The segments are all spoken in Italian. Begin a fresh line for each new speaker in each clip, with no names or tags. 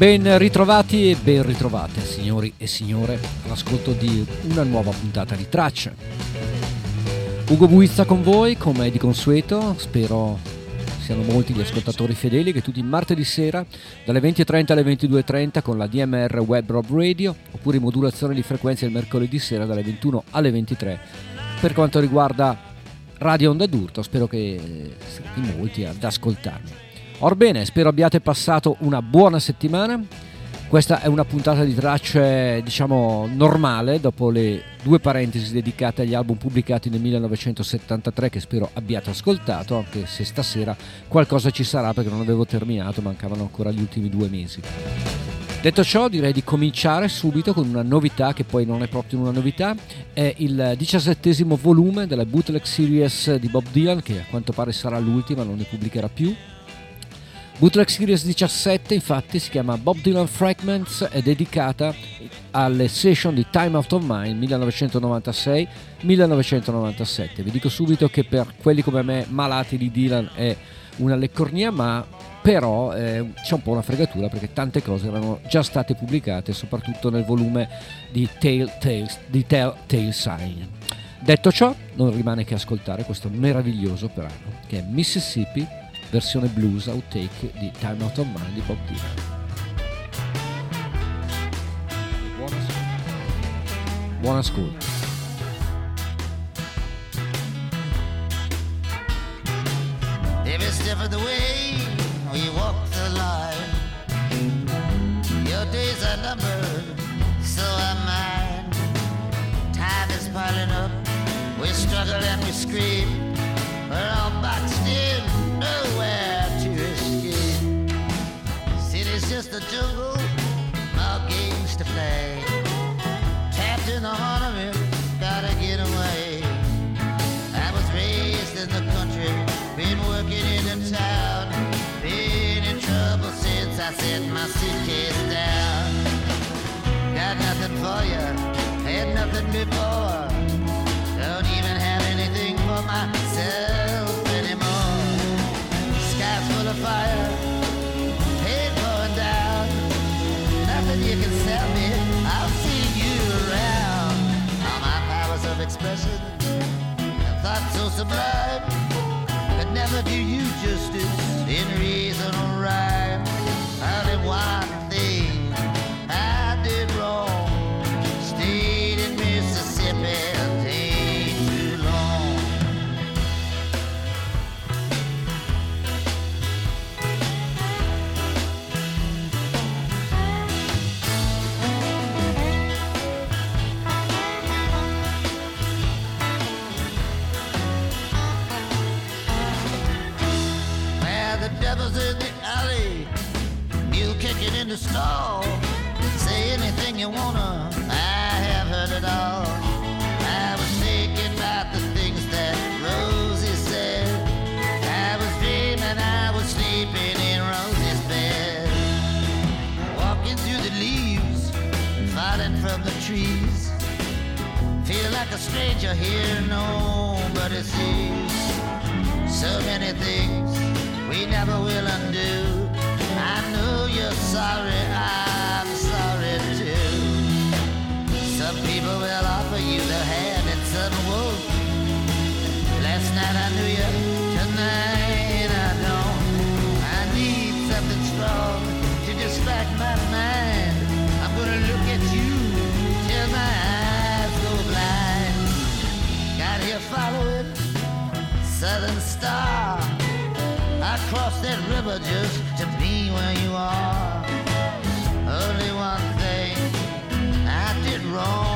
Ben ritrovati e ben ritrovate, signori e signore, all'ascolto di una nuova puntata di Tracce. Ugo Buizza con voi, come di consueto, spero siano molti gli ascoltatori fedeli che tutti martedì sera dalle 20.30 alle 22.30 con la DMR Web Rob Radio oppure in modulazione di frequenza il mercoledì sera dalle 21 alle 23 per quanto riguarda Radio Onda d'Urto, spero che siate molti ad ascoltarmi. Orbene, spero abbiate passato una buona settimana. Questa è una puntata di tracce, diciamo, normale, dopo le due parentesi dedicate agli album pubblicati nel 1973 che spero abbiate ascoltato, anche se stasera qualcosa ci sarà perché non avevo terminato, mancavano ancora gli ultimi due mesi. Detto ciò, direi di cominciare subito con una novità che poi non è proprio una novità, è il diciassettesimo volume della Bootleg Series di Bob Dylan, che a quanto pare sarà l'ultima, non ne pubblicherà più. Bootleg Series 17 infatti si chiama Bob Dylan Fragments, è dedicata alle session di Time Out of Mind 1996-1997. Vi dico subito che per quelli come me malati di Dylan è una leccornia, ma però eh, c'è un po' una fregatura perché tante cose erano già state pubblicate, soprattutto nel volume di Tale Tales, di Tale, Tale Sign. Detto ciò, non rimane che ascoltare questo meraviglioso brano che è Mississippi, versione blues outtake di Time Out of Mind di Bob Dylan. Buon ascolto.
Every step of the way you walk the line. Your days are numbered, so are mine. Time is piling up, we struggle and we scream. We're all Just a jungle, more games to play. Trapped in the heart of it, gotta get away. I was raised in the country, been working in the town. Been in trouble since I set my suitcase down. Got nothing for you, had nothing before. Don't even have anything for myself anymore. Sky's full of fire, expression, thoughts so sublime could never do you justice in reason or rhyme. Only one A stranger here, nobody sees. So many things we never will undo. I know you're sorry, following Southern Star. I crossed that river just to be where you are. Only one thing I did wrong.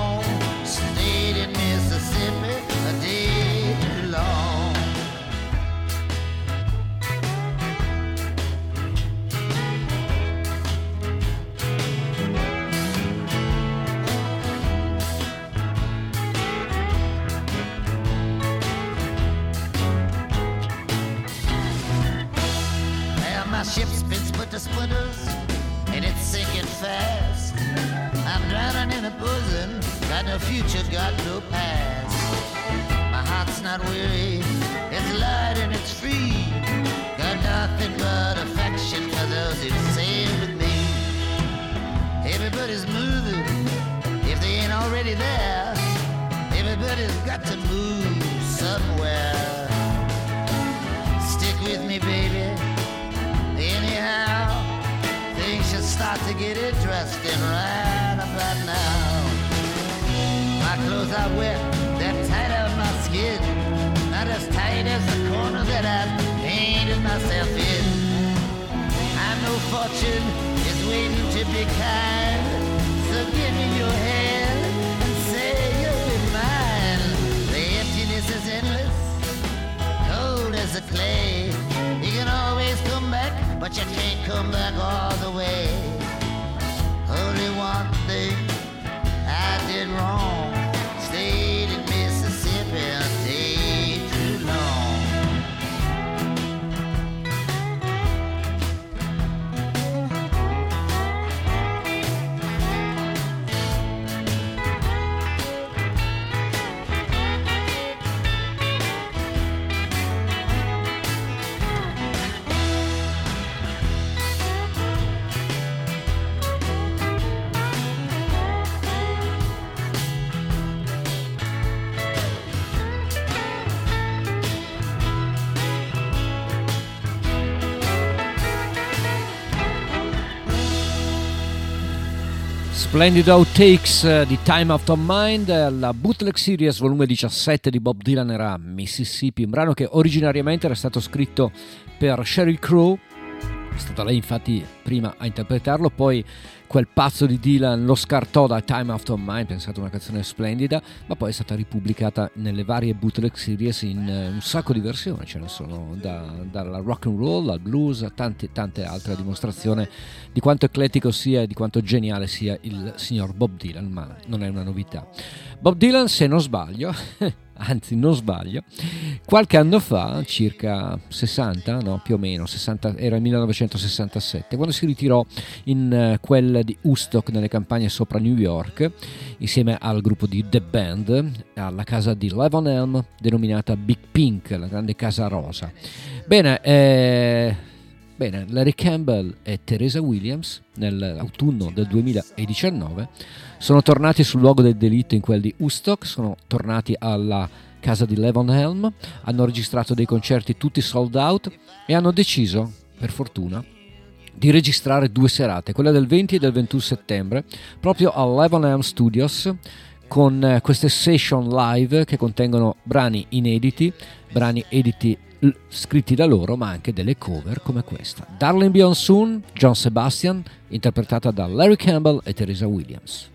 Splinters, and it's sinking fast. I'm drowning in a bosom, got no future, got no past. My heart's not weary, it's light and it's free. Got nothing but affection for those who sail with me. Everybody's moving if they ain't already there. Everybody's got to move somewhere. Stick with me, baby. Anyhow, start to get interesting right about now. My clothes are wet, they're tight on my skin. Not as tight as the corner that I've painted myself in. I know fortune is waiting to be kind. So give me your hand and say you'll be mine. The emptiness is endless, cold as the clay. But you can't come back all the way. Only one thing I did wrong.
Splendid Outtakes eh, di Time After Mind, eh, la Bootleg Series volume 17 di Bob Dylan era Mississippi, un brano che originariamente era stato scritto per Sheryl Crow, è stata lei infatti prima a interpretarlo, poi quel pazzo di Dylan lo scartò da Time After Mind, pensate una canzone splendida, ma poi è stata ripubblicata nelle varie bootleg series in eh, un sacco di versioni, ce ne sono da- dalla rock and roll al blues a tante, tante altre a dimostrazione di quanto eclettico sia e di quanto geniale sia il signor Bob Dylan, ma non è una novità. Bob Dylan, se non sbaglio, anzi non sbaglio, qualche anno fa, circa 60, no più o meno, 60, era il 1967, quando si ritirò in eh, quel di Woodstock nelle campagne sopra New York, insieme al gruppo di The Band, alla casa di Levon Elm, denominata Big Pink, la grande casa rosa. Bene, eh, Bene, Larry Campbell e Teresa Williams nell'autunno del 2019 sono tornati sul luogo del delitto in quel di Woodstock, sono tornati alla casa di Levon Helm, hanno registrato dei concerti tutti sold out e hanno deciso, per fortuna, di registrare due serate, quella del 20 e del 21 settembre, proprio al Levon Helm Studios con eh, queste session live che contengono brani inediti, brani editi scritti da loro, ma anche delle cover come questa. Darling Beyond Soon, John Sebastian, interpretata da Larry Campbell e Teresa Williams.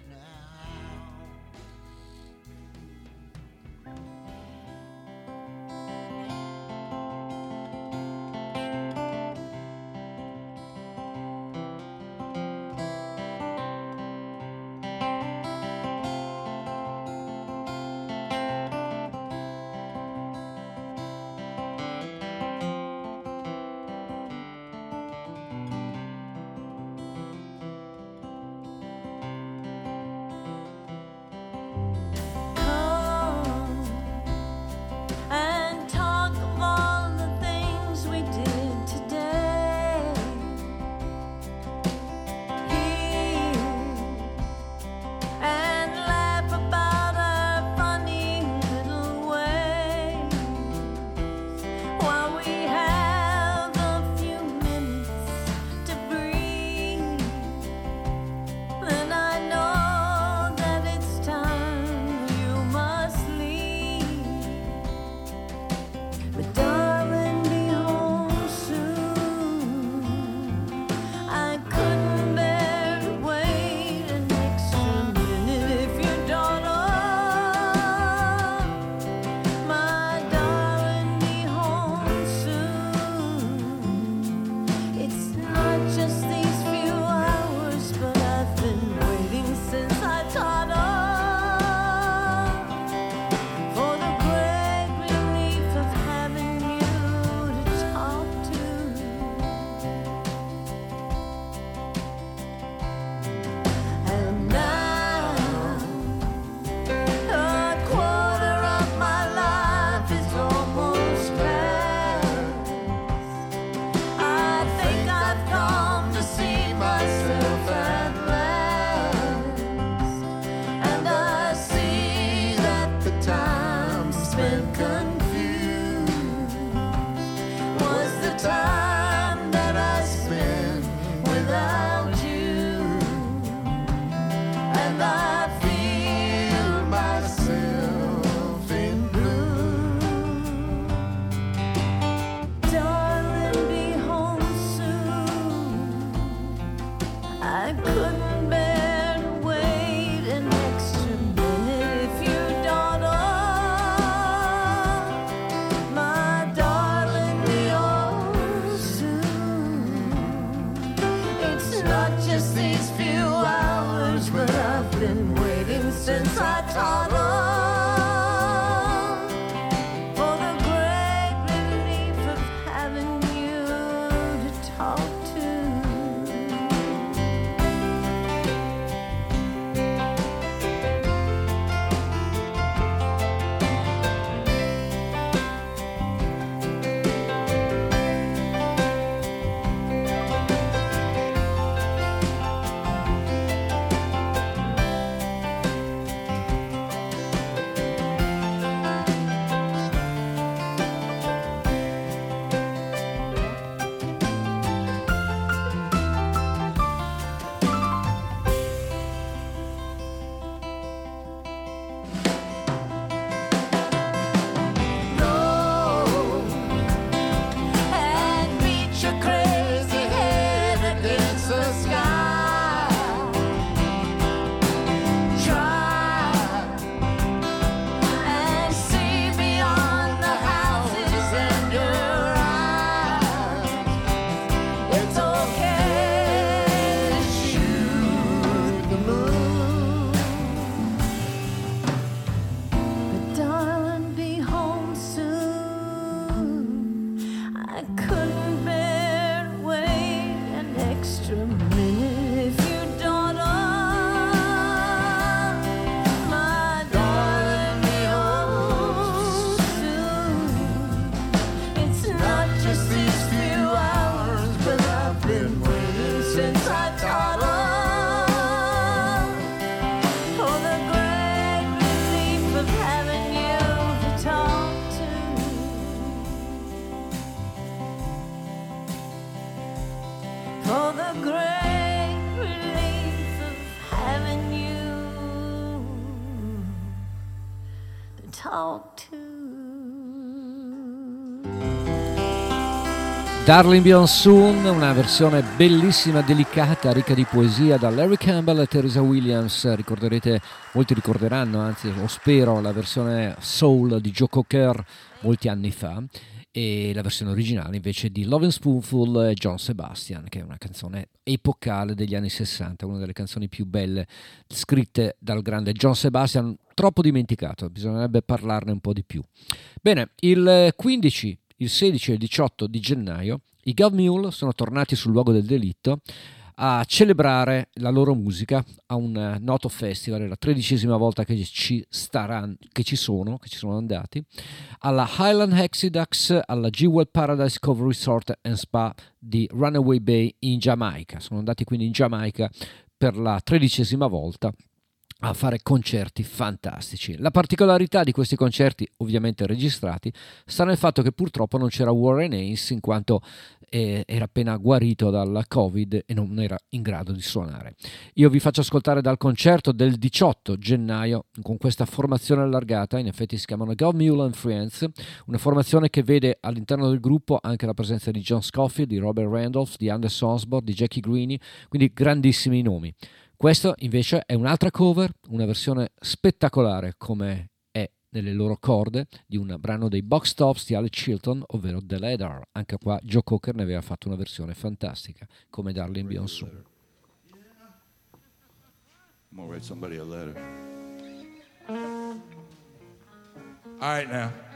Darling Beyond Soon, una versione bellissima, delicata, ricca di poesia da Larry Campbell e Teresa Williams. Ricorderete, molti ricorderanno, anzi lo spero, la versione soul di Joe Cocker molti anni fa e la versione originale invece di Love and Spoonful e John Sebastian, che è una canzone epocale degli anni 60, una delle canzoni più belle scritte dal grande John Sebastian, troppo dimenticato, bisognerebbe parlarne un po' di più. Bene, il 15 il 16 e il 18 di gennaio i Gov Mule sono tornati sul luogo del delitto a celebrare la loro musica a un noto festival, è la tredicesima volta che ci, staranno, che ci sono, che ci sono andati, alla Highland Hexidux, alla Jewel Paradise Cove Resort and Spa di Runaway Bay in Giamaica. Sono andati quindi in Giamaica per la tredicesima volta a fare concerti fantastici. La particolarità di questi concerti, ovviamente registrati, sta nel fatto che purtroppo non c'era Warren Hayes in quanto eh, era appena guarito dal Covid e non era in grado di suonare. Io vi faccio ascoltare dal concerto del 18 gennaio con questa formazione allargata, in effetti si chiamano Gov Mule and Friends, una formazione che vede all'interno del gruppo anche la presenza di John Scofield, di Robert Randolph, di Anders Osborne, di Jackie Greene, quindi grandissimi nomi. Questo invece è un'altra cover, una versione spettacolare come è nelle loro corde di un brano dei Box Tops di Alex Chilton, ovvero The Leather. Anche qua Joe Cocker ne aveva fatto una versione fantastica, come Darling Beyond Soul. I'm gonna write somebody a letter. All right now.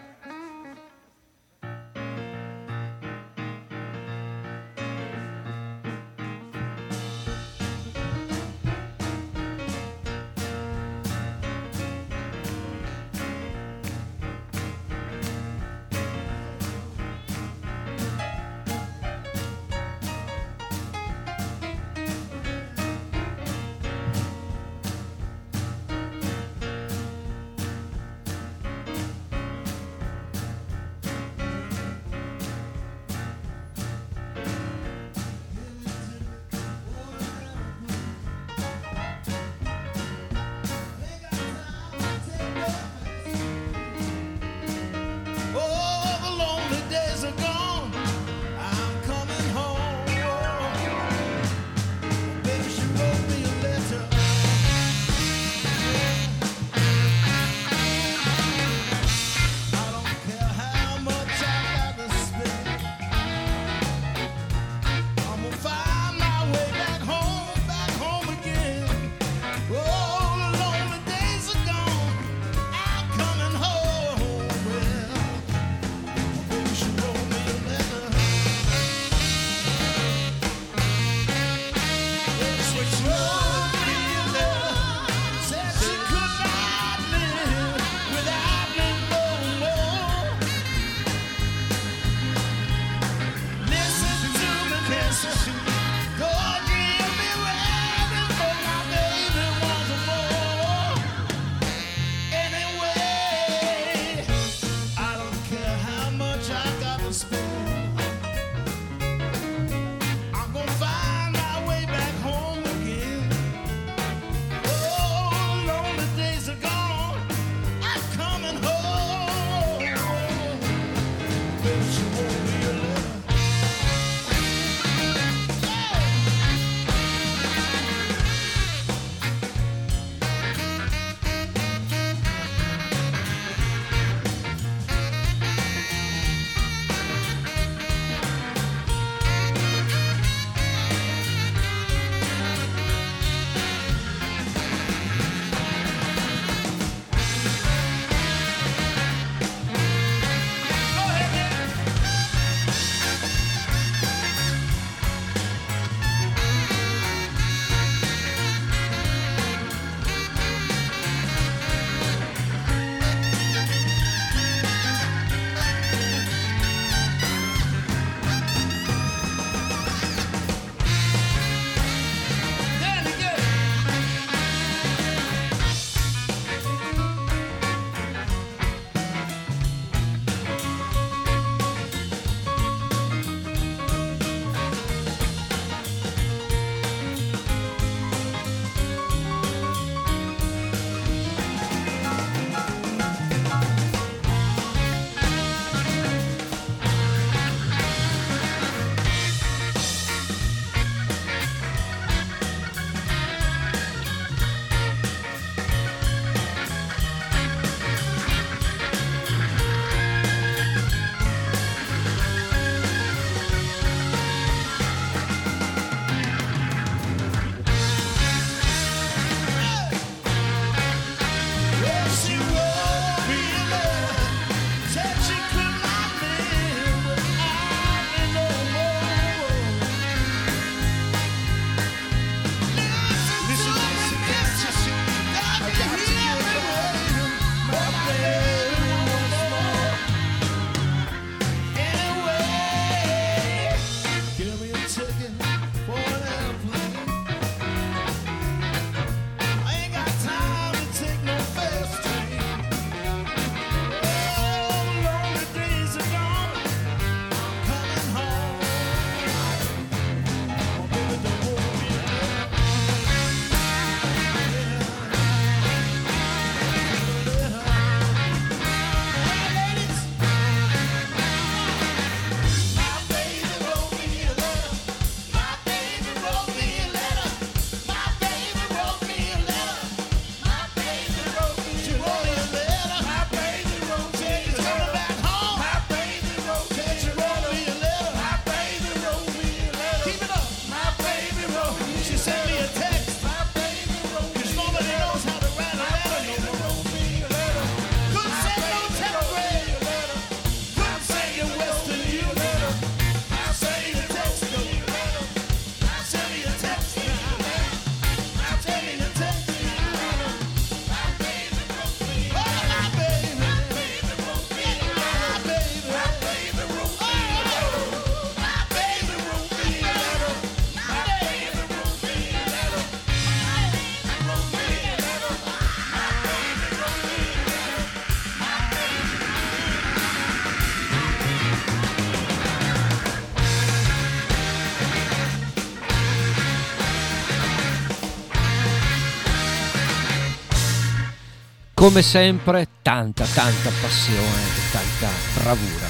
Come sempre tanta tanta passione e tanta bravura.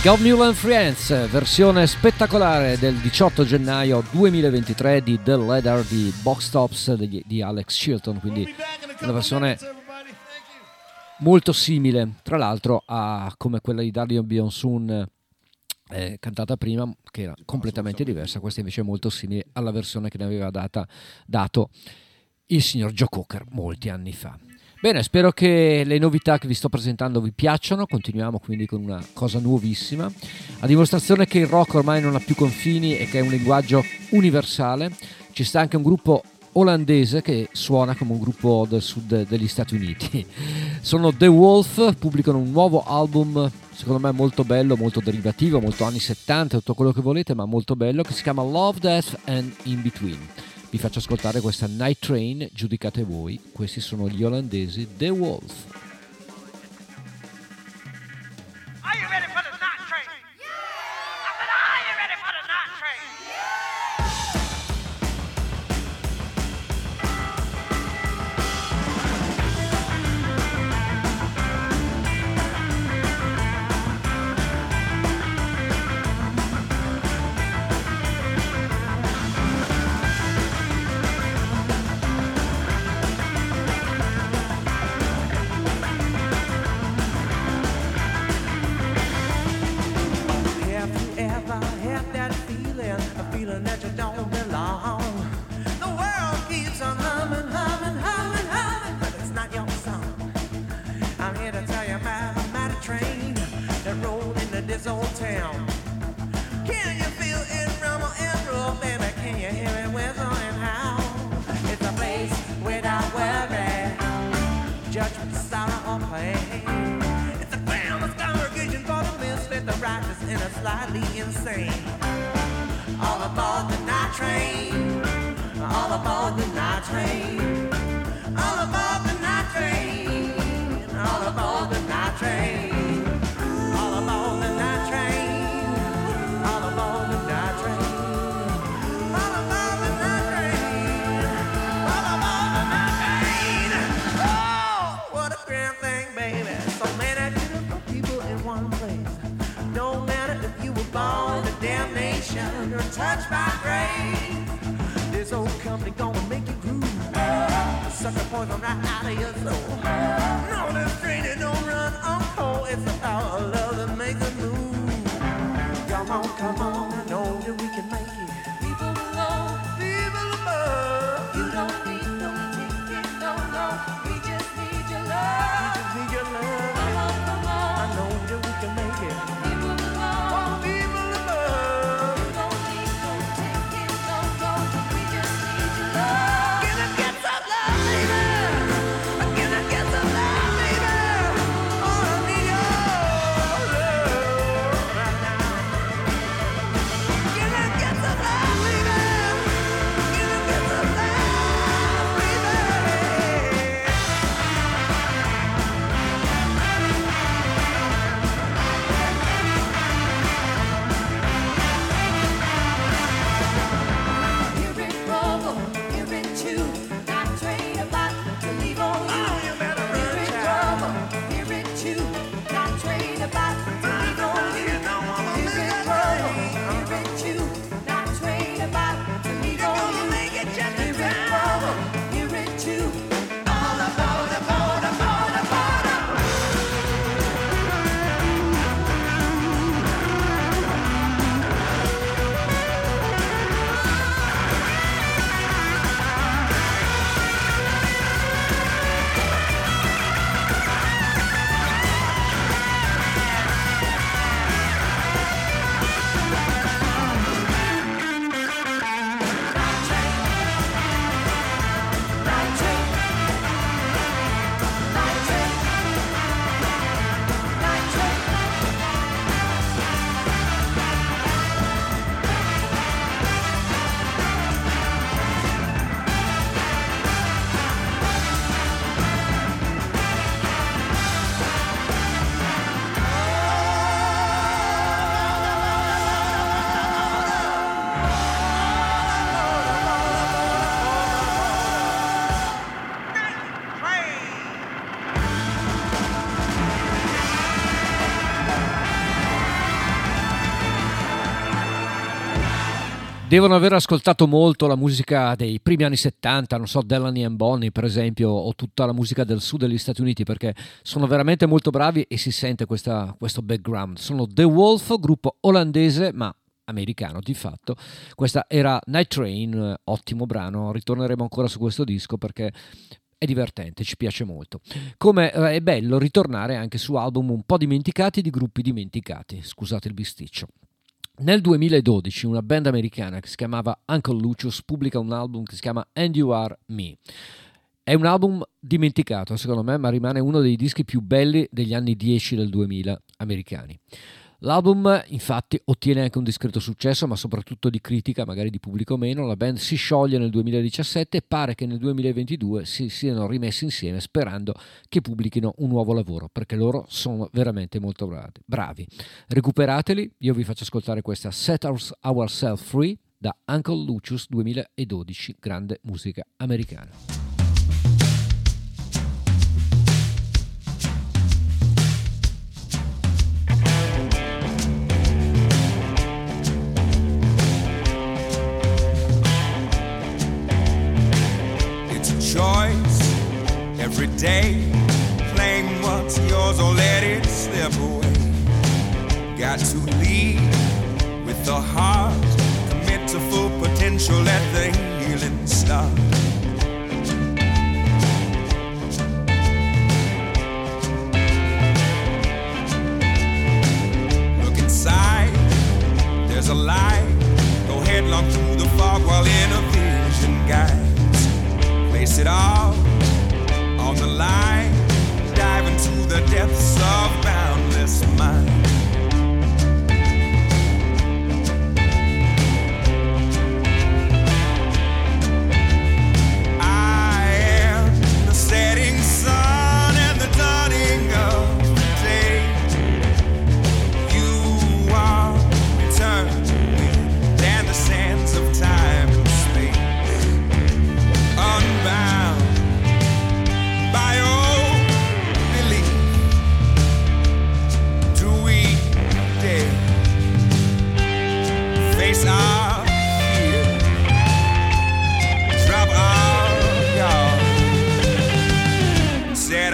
Gov Newland Friends, versione spettacolare del 18 gennaio 2023 di The Leather di Box Tops di, di Alex Chilton, quindi una versione molto simile, tra l'altro, a come quella di Dalion Bionsun eh, cantata prima, che era completamente diversa, questa invece è molto simile alla versione che ne aveva data, dato il signor Joe Cocker molti anni fa. Bene, spero che le novità che vi sto presentando vi piacciono, continuiamo quindi con una cosa nuovissima, a dimostrazione che il rock ormai non ha più confini e che è un linguaggio universale, ci sta anche un gruppo olandese che suona come un gruppo del sud degli Stati Uniti. Sono The Wolf, pubblicano un nuovo album secondo me molto bello, molto derivativo, molto anni 70, tutto quello che volete, ma molto bello, che si chiama Love, Death and In Between. Vi faccio ascoltare questa Night Train, giudicate voi, questi sono gli olandesi The Wolf.
Devono aver ascoltato molto la musica dei primi anni 70, non so, Delaney and Bonnie per esempio, o tutta la musica del sud degli Stati Uniti, perché sono veramente molto bravi e si sente questa, questo background. Sono The Wolf, gruppo olandese, ma americano di fatto. Questa era Night Train, ottimo brano, ritorneremo ancora su questo disco perché è divertente, ci piace molto. Come eh, è bello ritornare anche su album un po' dimenticati di gruppi dimenticati, scusate il bisticcio. Nel 2012 una band americana che si chiamava Uncle Lucius pubblica un album che si chiama And You Are Me. È un album dimenticato secondo me, ma rimane uno dei dischi più belli degli anni 10 del 2000 americani. L'album infatti ottiene anche un discreto successo, ma soprattutto di critica, magari di pubblico meno. La band si scioglie nel 2017 e pare che nel 2022 si siano rimessi insieme sperando che pubblichino un nuovo lavoro, perché loro sono veramente molto bravi. Recuperateli, io vi faccio ascoltare questa Set Ourselves Free da Uncle Lucius 2012, grande musica americana.
Choice every day. Claim what's yours or let it slip away. Got to lead with the heart. Commit to full potential, let the healing start. Look inside, there's a light. Go headlong through the fog while in a vision guide place it all on the line. Dive into the depths of boundless mind.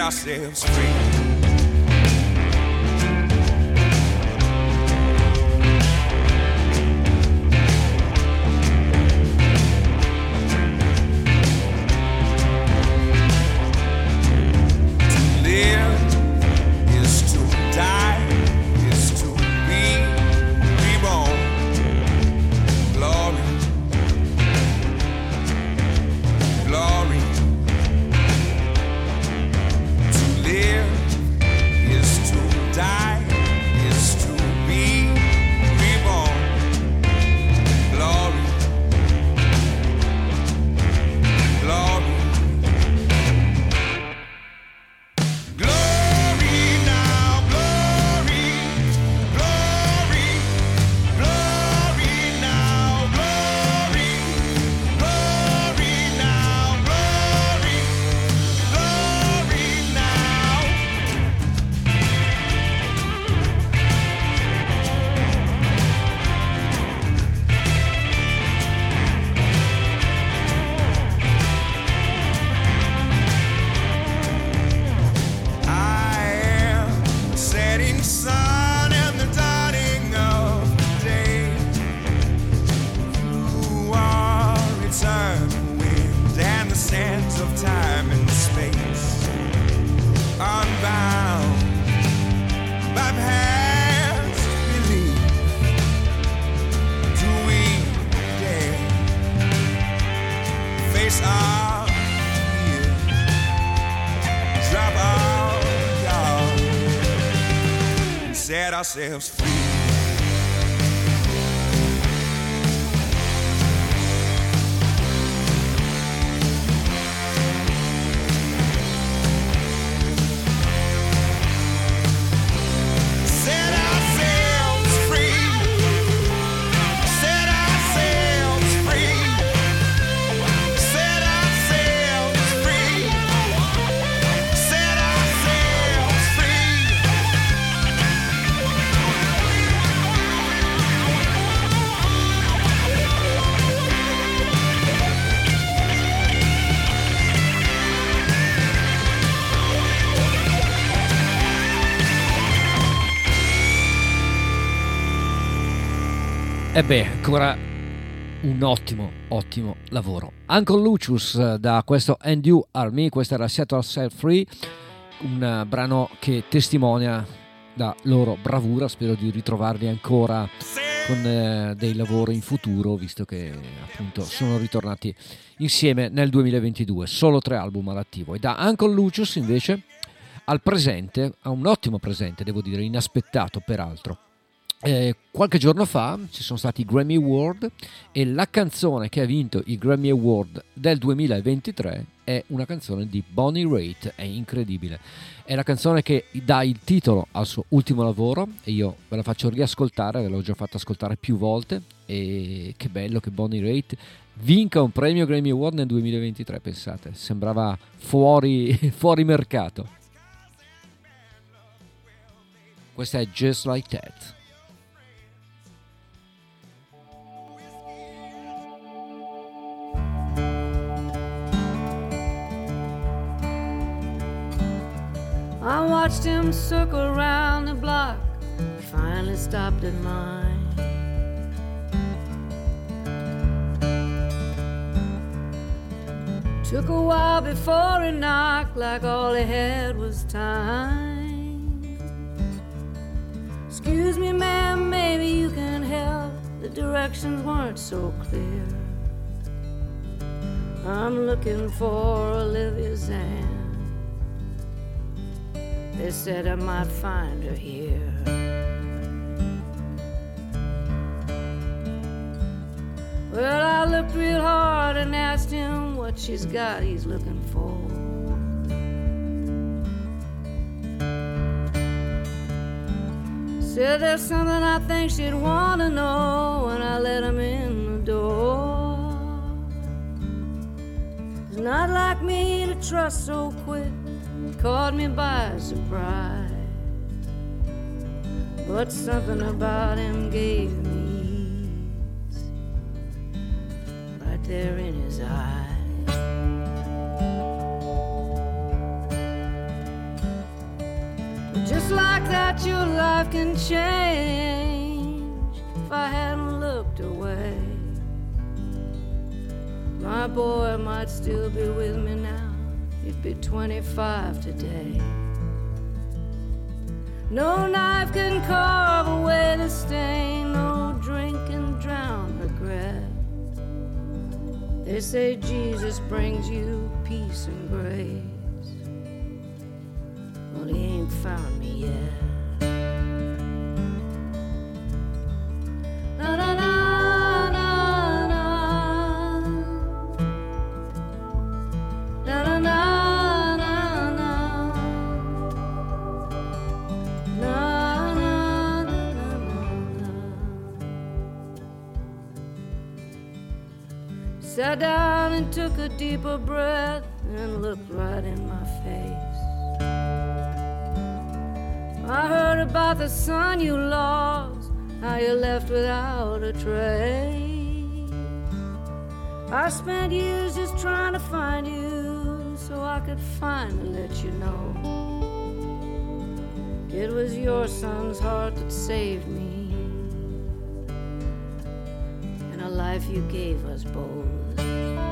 Ourselves free. Ourselves free.
Beh, ancora un ottimo, ottimo lavoro. Uncle Lucius eh, da questo And You Are Me, questa era Seattle Self Free, un eh, brano che testimonia la loro bravura, spero di ritrovarli ancora con eh, dei lavori in futuro, visto che appunto sono ritornati insieme nel 2022, solo tre album all'attivo. E da Uncle Lucius invece al presente, a un ottimo presente, devo dire, inaspettato peraltro eh, qualche giorno fa ci sono stati i Grammy Award e la canzone che ha vinto i Grammy Award del 2023 è una canzone di Bonnie Raitt, è incredibile. È la canzone che dà il titolo al suo ultimo lavoro e io ve la faccio riascoltare, ve l'ho già fatta ascoltare più volte e che bello che Bonnie Raitt vinca un premio Grammy Award nel 2023, pensate, sembrava fuori, fuori mercato. Questa è Just Like That.
I watched him circle around the block, finally stopped at mine. Took a while before he knocked, like all he had was time. Excuse me, ma'am, maybe you can help. The directions weren't so clear. I'm looking for Olivia Zan. They said I might find her here. Well, I looked real hard and asked him what she's got he's looking for. Said there's something I think she'd want to know when I let him in the door. It's not like me to trust so quick caught me by surprise. But something about him gave me ease right there in his eyes. Just like that, your life can change if I hadn't looked away. My boy might still be with me now You'd be 25 today. No knife can carve away the stain, no drink can drown regret. They say Jesus brings you peace and grace. Well, he ain't found me yet. A deeper breath and looked right in my face. I heard about the son you lost, how you left without a trace. I spent years just trying to find you so I could finally let you know. It was your son's heart that saved me, and a life you gave us both.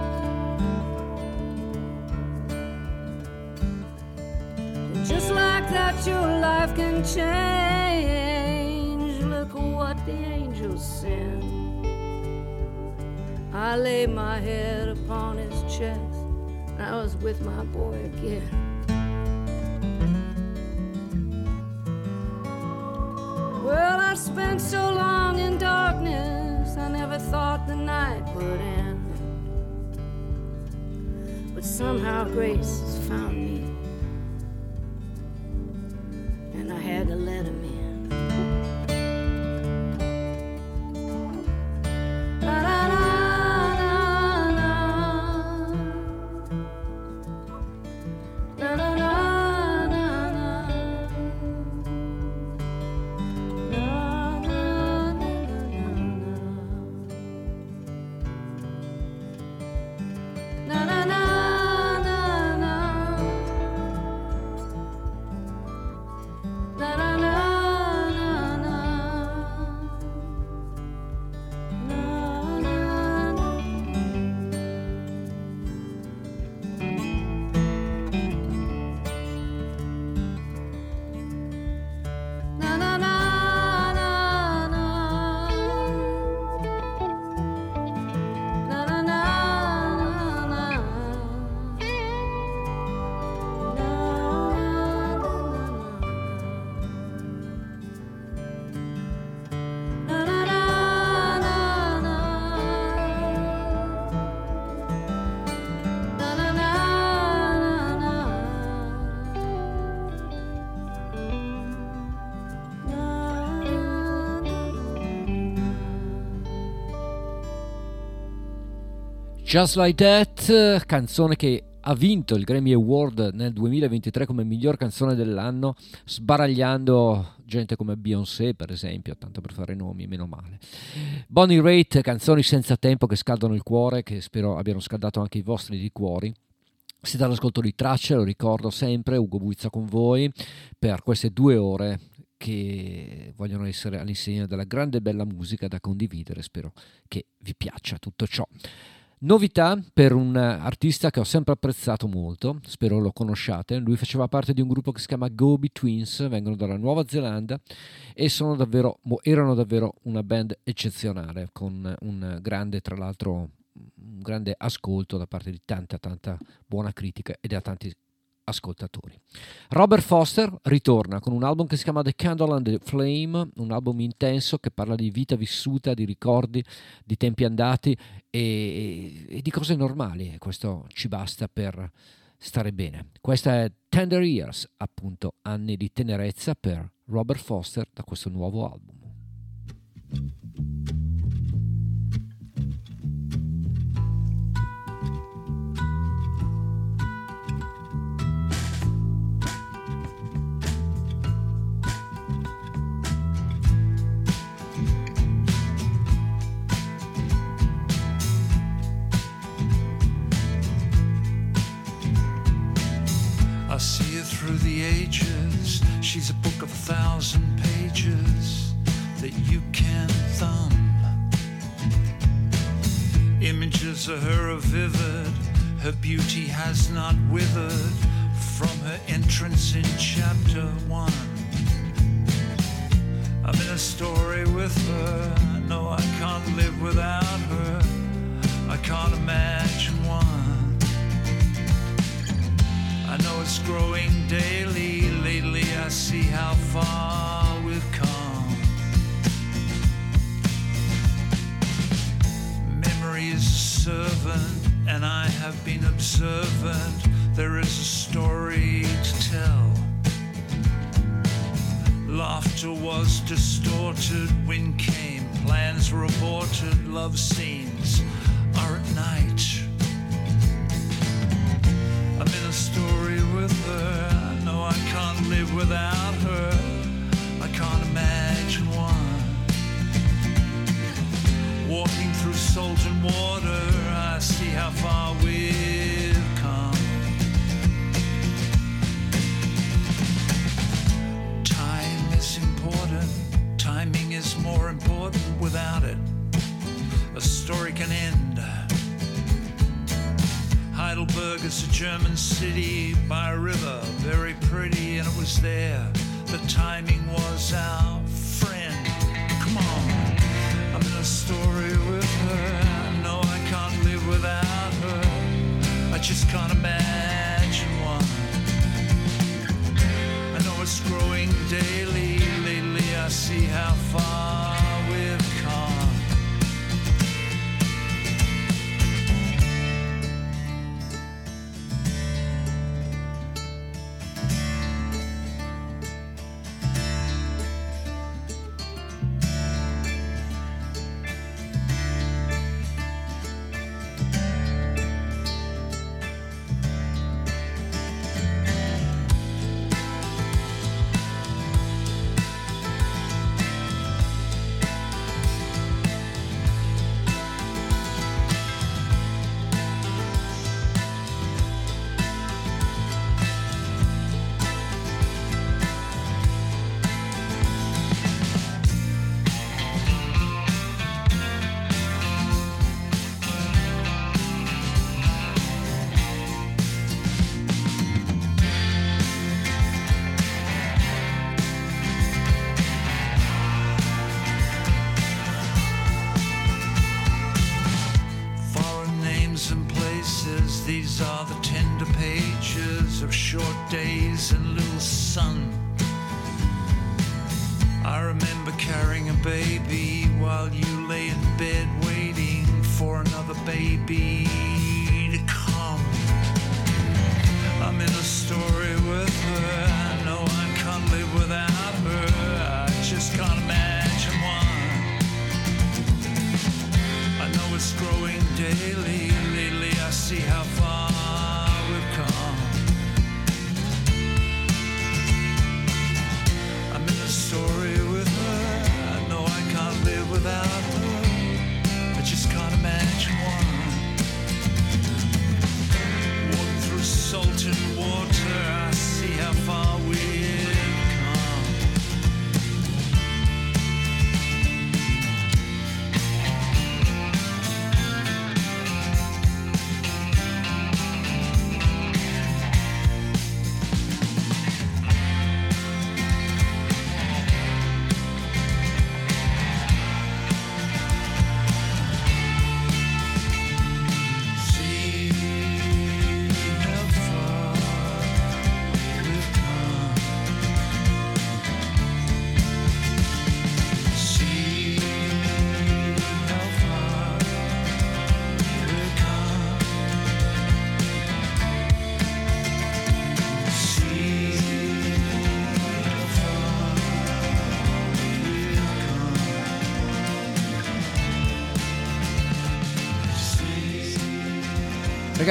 That, your life can change. Look what the angels send. I laid my head upon his chest. I was with my boy again. Well, I spent so long in darkness, I never thought the night would end. But somehow grace has found me
Just Like That, canzone che ha vinto il Grammy Award nel 2023 come miglior canzone dell'anno, sbaragliando gente come Beyoncé, per esempio, tanto per fare nomi, meno male. Bonnie Raitt, canzoni senza tempo che scaldano il cuore, che spero abbiano scaldato anche i vostri di cuori. Siete all'ascolto di tracce, lo ricordo sempre, Ugo Buizza con voi per queste due ore che vogliono essere all'insegna della grande e bella musica da condividere. Spero che vi piaccia tutto ciò. Novità per un artista che ho sempre apprezzato molto, spero lo conosciate, lui faceva parte di un gruppo che si chiama Gobi Twins, vengono dalla Nuova Zelanda e davvero, erano davvero una band eccezionale, con un grande, tra l'altro, un grande ascolto da parte di tanta, tanta buona critica e da tanti ascoltatori. Robert Foster ritorna con un album che si chiama The Candle and the Flame, un album intenso che parla di vita vissuta, di ricordi, di tempi andati e, e di cose normali. Questo ci basta per stare bene. Questa è Tender Years, appunto anni di tenerezza per Robert Foster da questo nuovo album.
I see her through the ages. She's a book of a thousand pages that you can thumb. Images of her are vivid, her beauty has not withered from her entrance in chapter one. I'm in a story with her. No, I can't live without her. I can't imagine one. I know it's growing daily. Lately, I see how far we've come. Memory is a servant, and I have been observant. There is a story to tell. Laughter was distorted, wind came, plans were aborted, love scenes are at night. I'm in a story with her. I know I can't live without her. I can't imagine one. Walking through salt and water, I see how far we've come. Time is important, timing is more important without it. A story can end. Heidelberg is a German city by a river, very pretty, and it was there. The timing was our friend. Come on, I'm in a story with her. Know I can't live without her. I just can't imagine one. I know it's growing daily. Lately, I see how far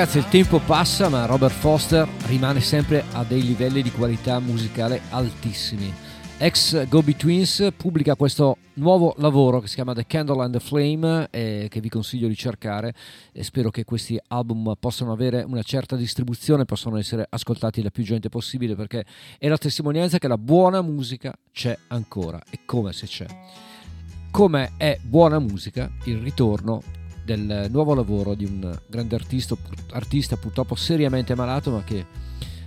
Ragazzi, il tempo passa, ma Robert Foster rimane sempre a dei livelli di qualità musicale altissimi. Ex Gobi Twins pubblica questo nuovo lavoro che si chiama The Candle and the Flame e che vi consiglio di cercare e spero che questi album possano avere una certa distribuzione, possano essere ascoltati da più gente possibile perché è la testimonianza che la buona musica c'è ancora e come se c'è. Come è buona musica il ritorno del nuovo lavoro di un grande artista, artista purtroppo seriamente malato ma che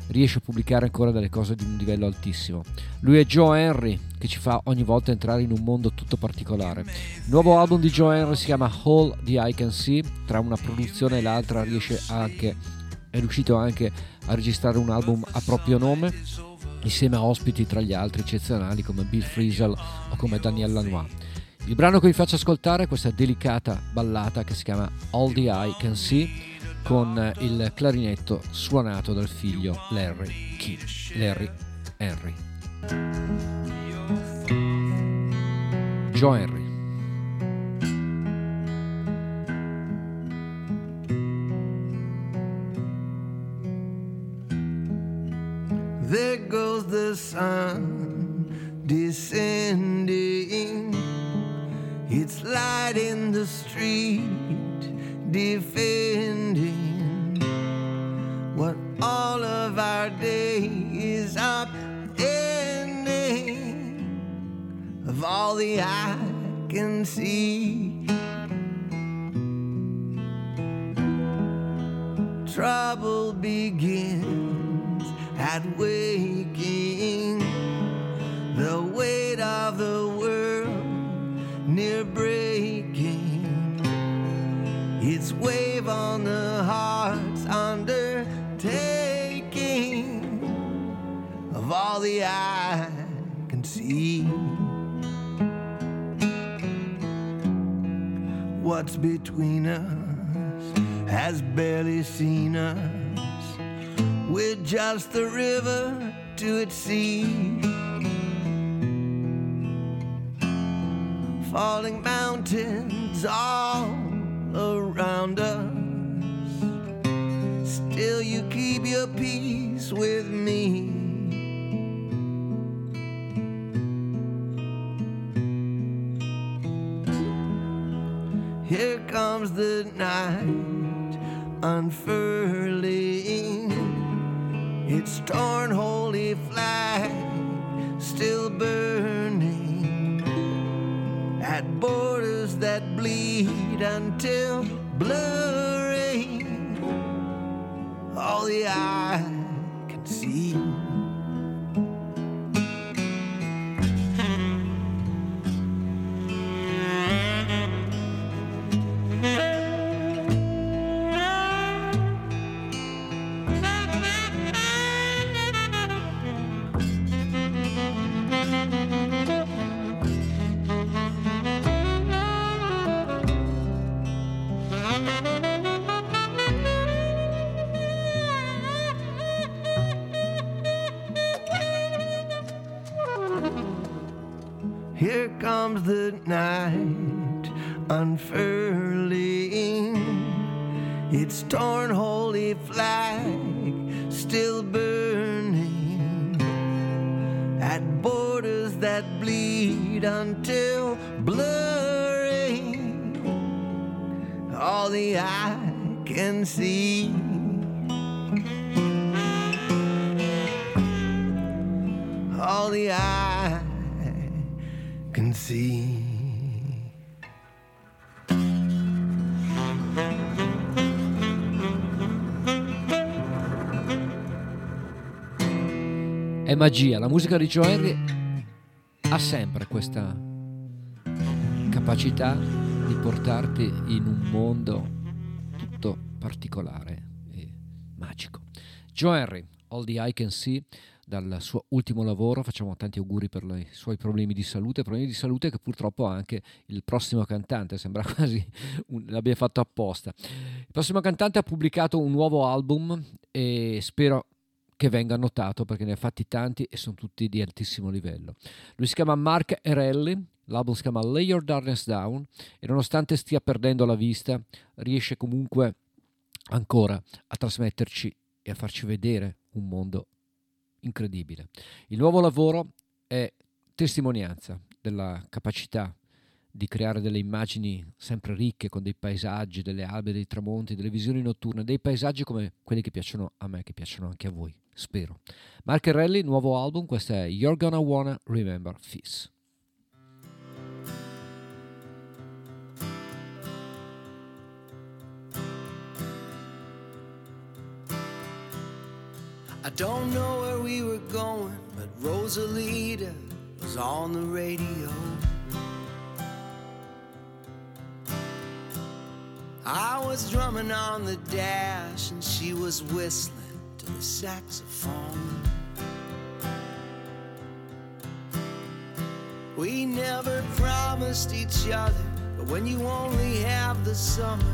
riesce a pubblicare ancora delle cose di un livello altissimo. Lui è Joe Henry che ci fa ogni volta entrare in un mondo tutto particolare. Il nuovo album di Joe Henry si chiama All the I Can See, tra una produzione e l'altra riesce anche, è riuscito anche a registrare un album a proprio nome insieme a ospiti tra gli altri eccezionali come Bill Frisell o come Daniel Lanois. Il brano che vi faccio ascoltare è questa delicata ballata che si chiama All the Eye Can See con il clarinetto suonato dal figlio Larry Key, Larry Henry. Joe Henry.
There goes the sun descending. It's light in the street, defending what all of our day is upending of all the I can see. Trouble begins at waking, Its wave on the heart's undertaking of all the I can see. What's between us has barely seen us. We're just the river to its sea. falling mountains all around us. Still, you keep your peace with me. Here comes the night unfurling its torn holy flag still burning at that bleed until blurring all the eye can see. Comes the night unfurling. Its torn holy flag still burning. At borders that bleed until blurring. All the eye can see. All the eye see.
È magia, la musica di Joe Henry ha sempre questa capacità di portarti in un mondo tutto particolare e magico. Joe Henry, All the I Can See, dal suo ultimo lavoro, facciamo tanti auguri per i suoi problemi di salute, problemi di salute che purtroppo ha anche il prossimo cantante, sembra quasi un, l'abbia fatto apposta. Il prossimo cantante ha pubblicato un nuovo album e spero che venga notato perché ne ha fatti tanti e sono tutti di altissimo livello. Lui si chiama Mark Erelli, l'album si chiama Lay Your Darkness Down e nonostante stia perdendo la vista riesce comunque ancora a trasmetterci e a farci vedere un mondo incredibile. Il nuovo lavoro è testimonianza della capacità di creare delle immagini sempre ricche con dei paesaggi, delle albe, dei tramonti, delle visioni notturne, dei paesaggi come quelli che piacciono a me, che piacciono anche a voi, spero. Mark Erelli, nuovo album, questo è You're Gonna Wanna Remember This.
I don't know where we were going, but Rosalita was on the radio. I was drumming on the dash and she was whistling to the saxophone. We never promised each other, but when you only have the summer,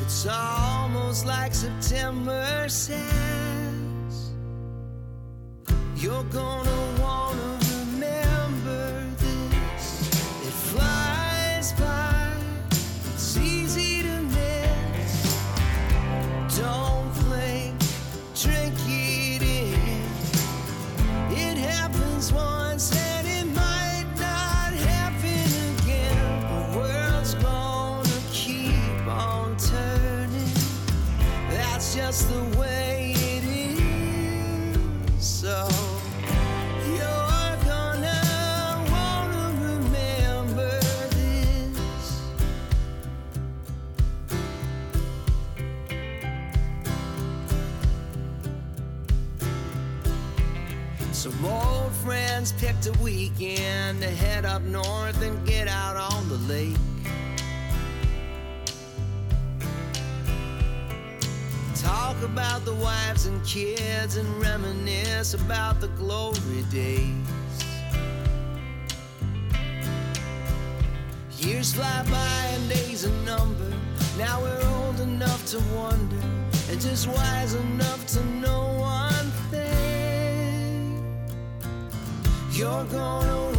it's almost like September says. You're gonna a weekend to head up north and get out on the lake. Talk about the wives and kids and reminisce about the glory days. Years fly by and days are numbered. Now we're old enough to wonder and just wise enough to know one You're gonna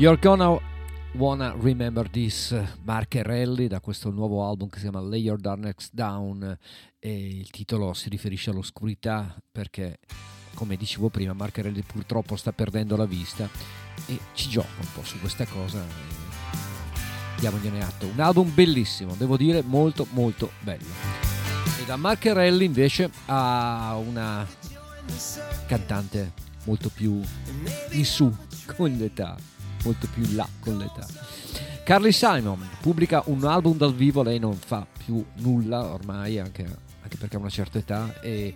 You're Gonna Wanna Remember This,
Mark Erelli, da questo nuovo album che si chiama Lay Your Darkness Down e il titolo si riferisce all'oscurità perché, come dicevo prima, Mark Erelli purtroppo sta perdendo la vista e ci gioca un po' su questa cosa diamogliene atto. Un album bellissimo, devo dire molto molto bello. E da Mark Erelli invece a una cantante molto più in su con l'età, molto più in là con l'età. Carly Simon pubblica un album dal vivo, lei non fa più nulla ormai, anche, anche perché ha una certa età, e,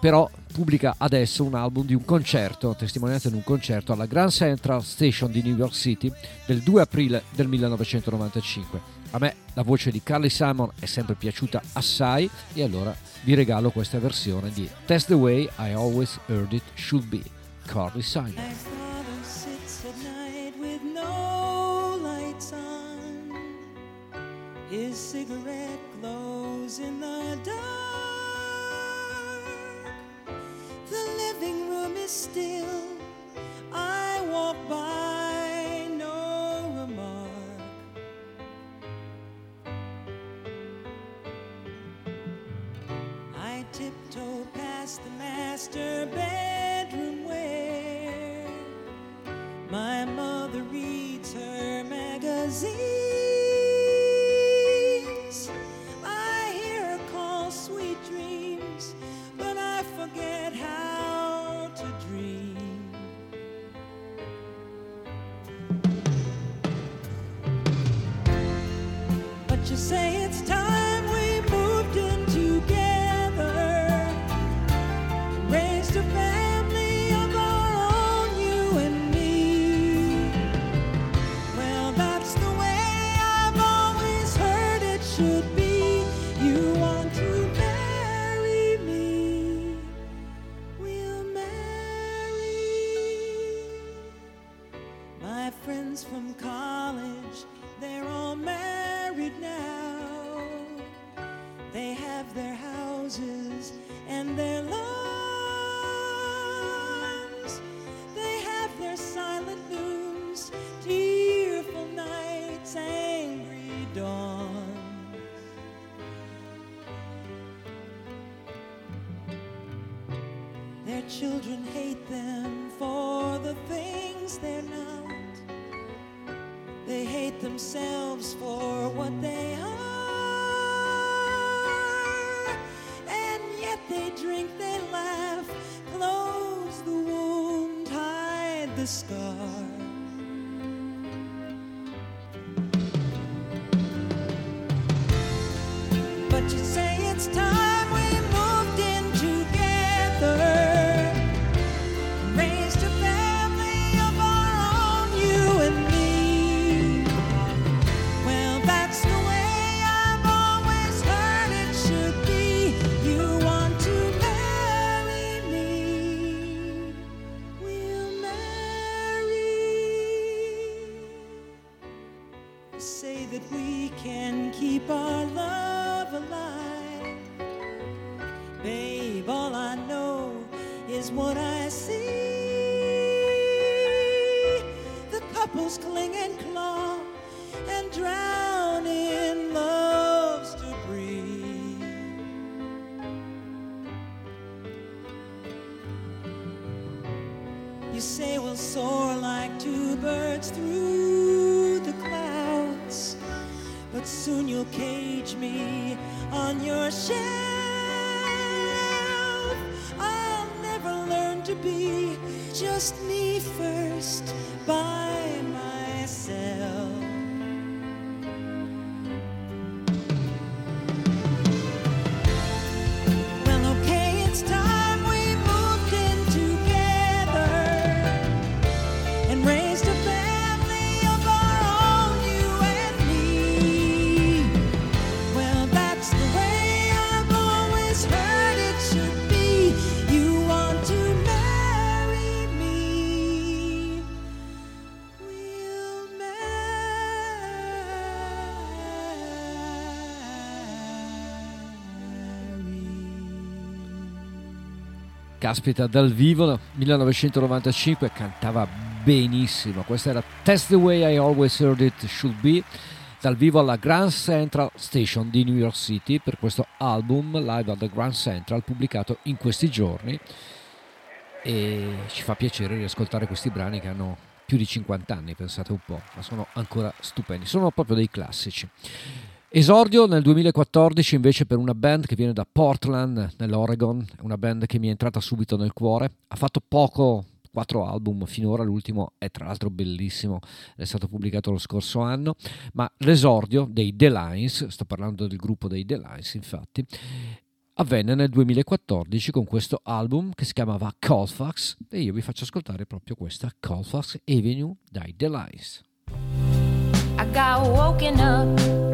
però pubblica adesso un album di un concerto, testimonianza di un concerto alla Grand Central Station di New York City del 2 aprile del 1995. A me la voce di Carly Simon è sempre piaciuta assai e allora vi regalo questa versione di That's the Way I Always Heard It Should Be, Carly Simon.
His cigarette glows in the dark. The living room is still. I walk by, no remark. I tiptoe past the master bedroom where my mother reads her magazine. forget how to dream. But you say it. children hate them for the things they're not. They hate themselves for what they are. And yet they drink, they laugh, close the wound, hide the scar.
Caspita, dal vivo 1995 cantava benissimo. Questa era That's the Way I Always Heard It Should Be dal vivo alla Grand Central Station di New York City per questo album live alla Grand Central pubblicato in questi giorni e ci fa piacere riascoltare questi brani che hanno più di 50 anni, pensate un po', ma sono ancora stupendi, sono proprio dei classici. Esordio nel 2014 invece per una band che viene da Portland, nell'Oregon, una band che mi è entrata subito nel cuore. Ha fatto poco quattro album finora, l'ultimo è tra l'altro bellissimo, è stato pubblicato lo scorso anno, ma l'esordio dei The Lines, sto parlando del gruppo dei The Lines infatti, avvenne nel 2014 con questo album che si chiamava Colfax e io vi faccio ascoltare proprio questa Colfax Avenue dai The Lines.
I got woken up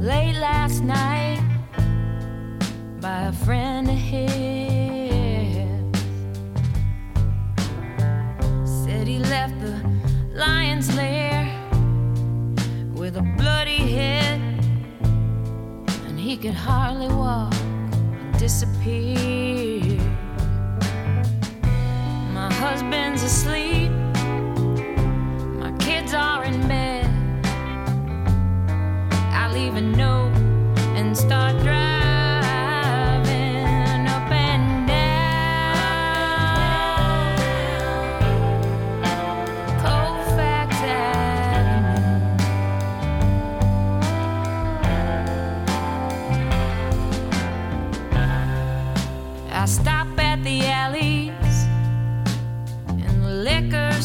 late last night by a friend of his. Said he left the lion's lair with a bloody head, and he could hardly walk and disappear. My husband's asleep, my kids are in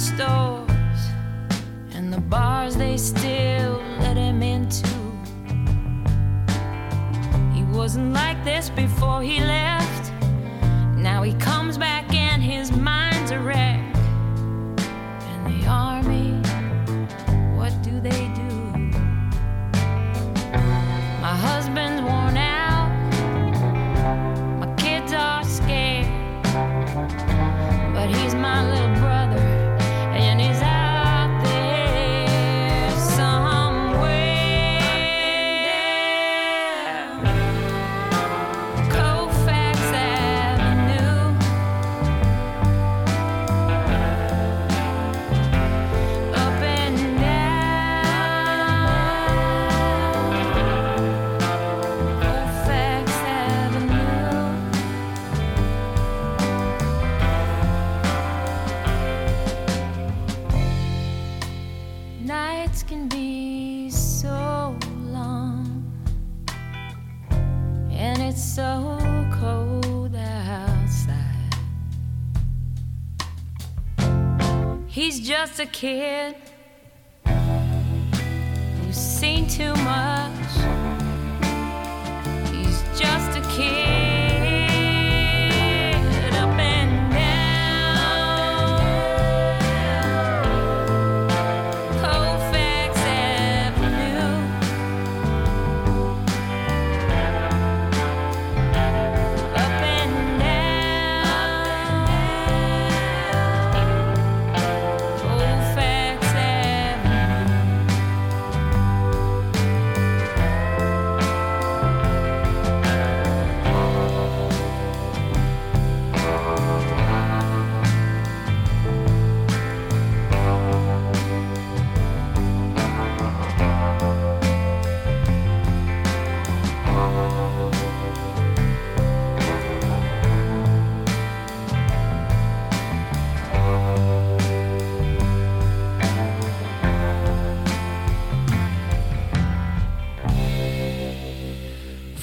stores and the bars they still wasn't like this before he left. Now he comes back and his mind's a wreck. And the army, just a kid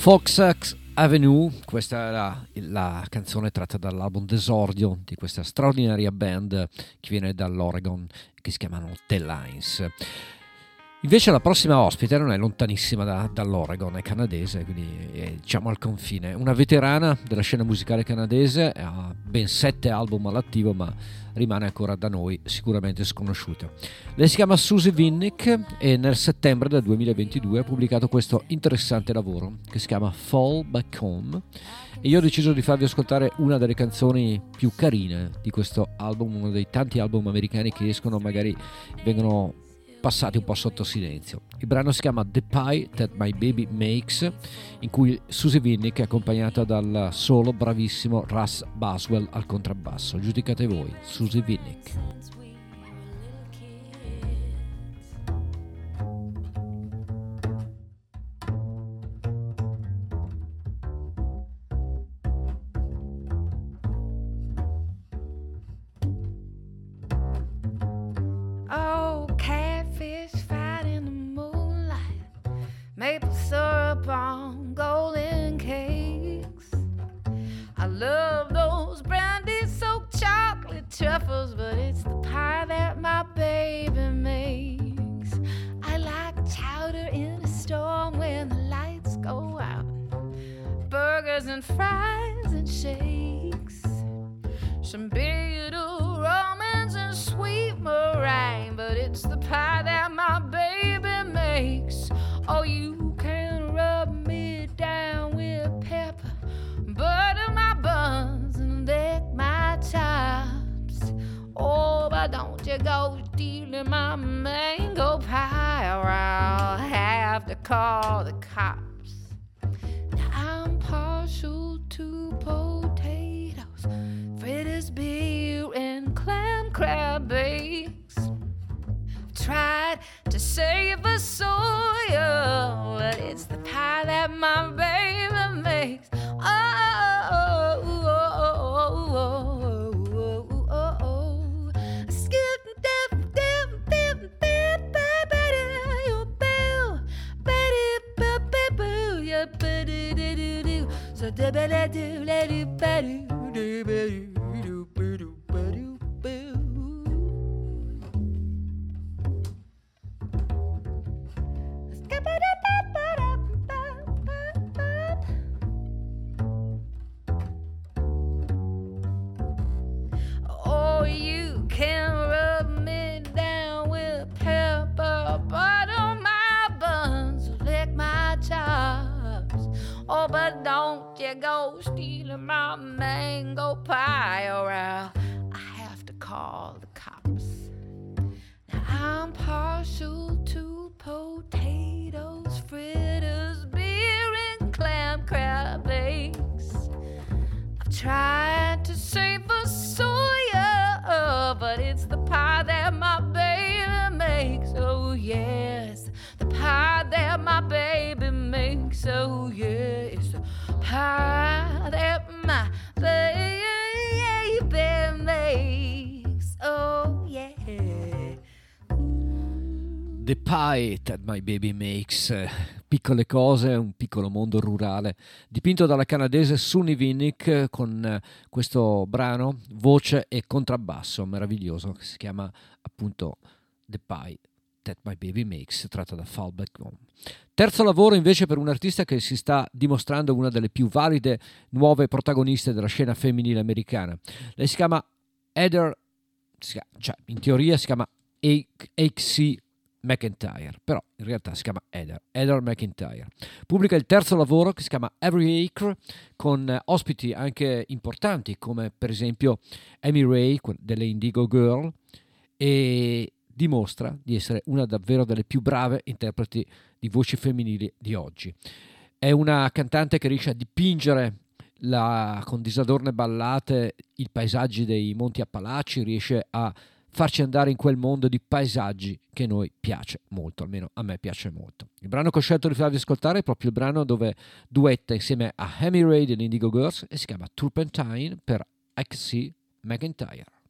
Foxax Avenue, questa la, la canzone tratta dall'album d'esordio di questa straordinaria band che viene dall'Oregon che si chiamano The Lines. Invece la prossima ospite non è lontanissima da- dall'Oregon, è canadese, quindi è diciamo al confine. Una veterana della scena musicale canadese, ha ben sette album all'attivo, ma rimane ancora da noi sicuramente sconosciuta. Lei si chiama Susie Vinnick e nel settembre del 2022 ha pubblicato questo interessante lavoro che si chiama Fall Back Home e io ho deciso di farvi ascoltare una delle canzoni più carine di questo album, uno dei tanti album americani che escono magari vengono passati un po' sotto silenzio. Il brano si chiama The Pie That My Baby Makes, in cui Susie Vinnick è accompagnata dal solo bravissimo Russ Baswell al contrabbasso. Giudicate voi, Susie Vinnick.
And fries and shakes. Some beetle romans and sweet meringue, but it's the pie that my baby makes. Oh, you can rub me down with pepper, butter my buns, and lick my chops. Oh, but don't you go stealing my mango pie, or I'll have to call the save a soul, it's the pie that my baby makes. Oh, oh, oh, oh, oh, oh, oh. dip dip dip baby, you boo, baby, baby, boo, yeah, baby, do do do, so do do do do do do do do. Go stealing my mango pie, or I'll I have to call the cops. Now I'm partial to potatoes, fritters, beer, and clam crab bakes. I've tried to save a soya, but it's the pie that my baby makes. Oh, yes, the pie that my baby makes. Oh, yes, pie that my baby makes. Oh, yeah.
The Pie That My Baby Makes, piccole cose, un piccolo mondo rurale, dipinto dalla canadese Sunny Vinnick con questo brano, voce e contrabbasso meraviglioso che si chiama appunto The Pie That My Baby Makes, tratta da Fallback Home. Terzo lavoro invece per un artista che si sta dimostrando una delle più valide nuove protagoniste della scena femminile americana. Lei si chiama Heather, cioè in teoria si chiama H.C. McIntyre, però in realtà si chiama Heather, Heather McIntyre. Pubblica il terzo lavoro che si chiama Every Acre con ospiti anche importanti come per esempio Amy Ray delle Indigo Girl e dimostra di essere una davvero delle più brave interpreti di voci femminili di oggi. È una cantante che riesce a dipingere la- con disadorne ballate i paesaggi dei Monti Appalachi, riesce a farci andare in quel mondo di paesaggi che a noi piace molto, almeno a me piace molto. Il brano che ho scelto di farvi ascoltare è proprio il brano dove duetta insieme a Amy Ray degli Indigo Girls e si chiama Turpentine per XC McIntyre.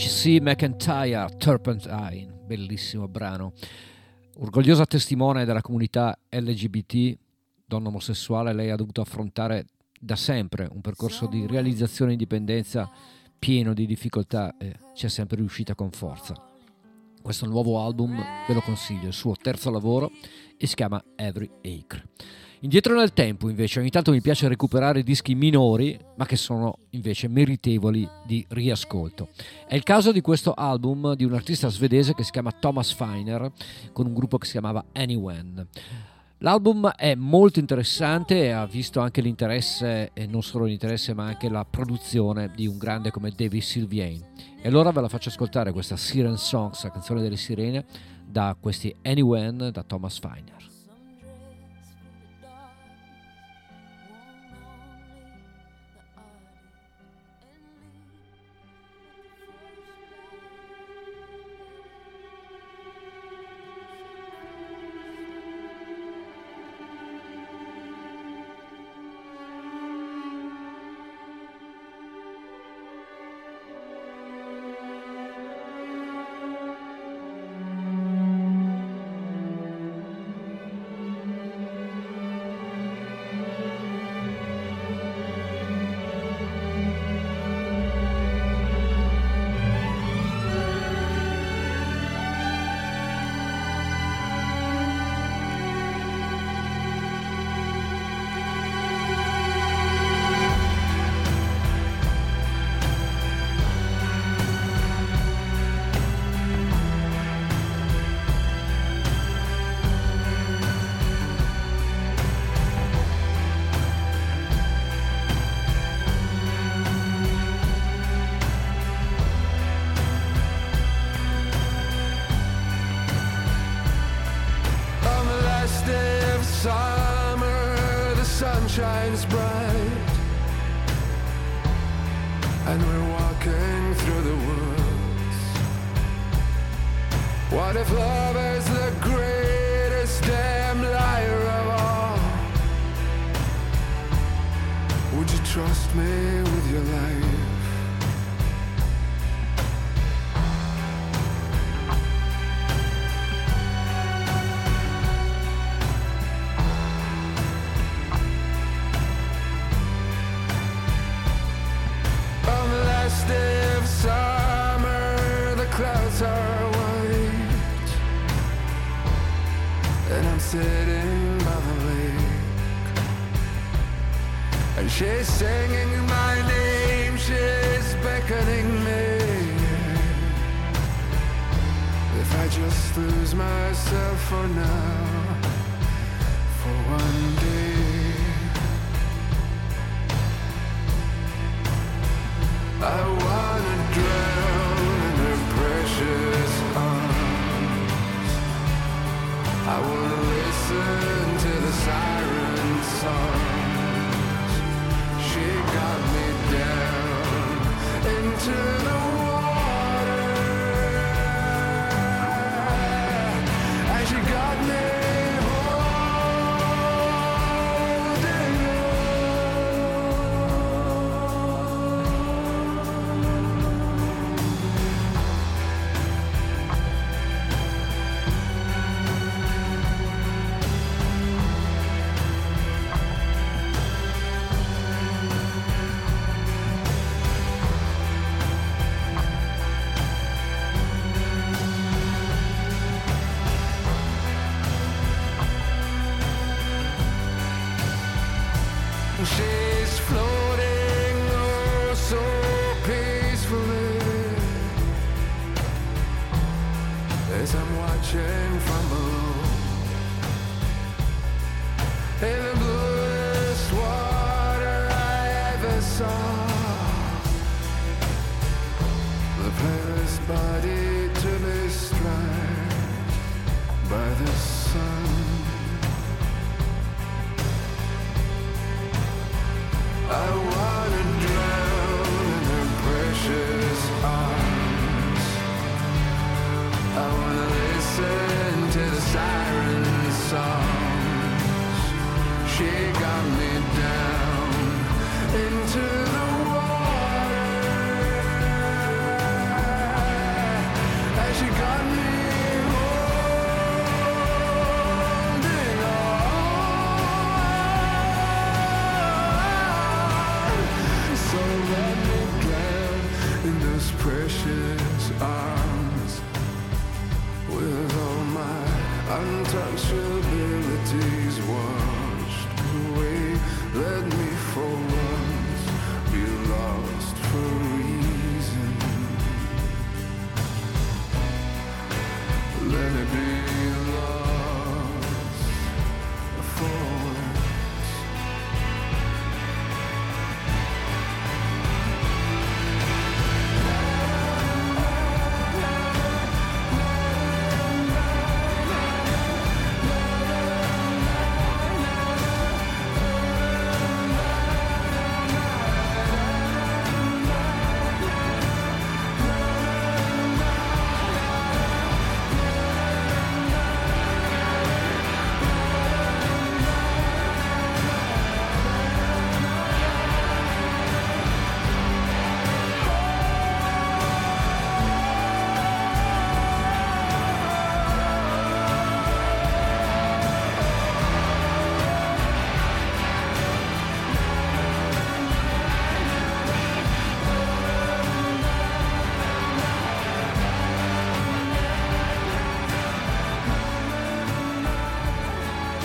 H.C. McIntyre, Turpentine, bellissimo brano. Orgogliosa testimone della comunità LGBT, donna omosessuale, lei ha dovuto affrontare da sempre un percorso di realizzazione e indipendenza pieno di difficoltà e ci è sempre riuscita con forza. Questo nuovo album ve lo consiglio, il suo terzo lavoro e si chiama Every Acre. Indietro nel tempo, invece, ogni tanto mi piace recuperare dischi minori, ma che sono invece meritevoli di riascolto. È il caso di questo album di un artista svedese che si chiama Thomas Feiner, con un gruppo che si chiamava Anyone. L'album è molto interessante e ha visto anche l'interesse, e non solo l'interesse, ma anche la produzione di un grande come David Sylviane. E allora ve la faccio ascoltare questa Siren Songs, la canzone delle sirene, da questi Anyone da Thomas Feiner.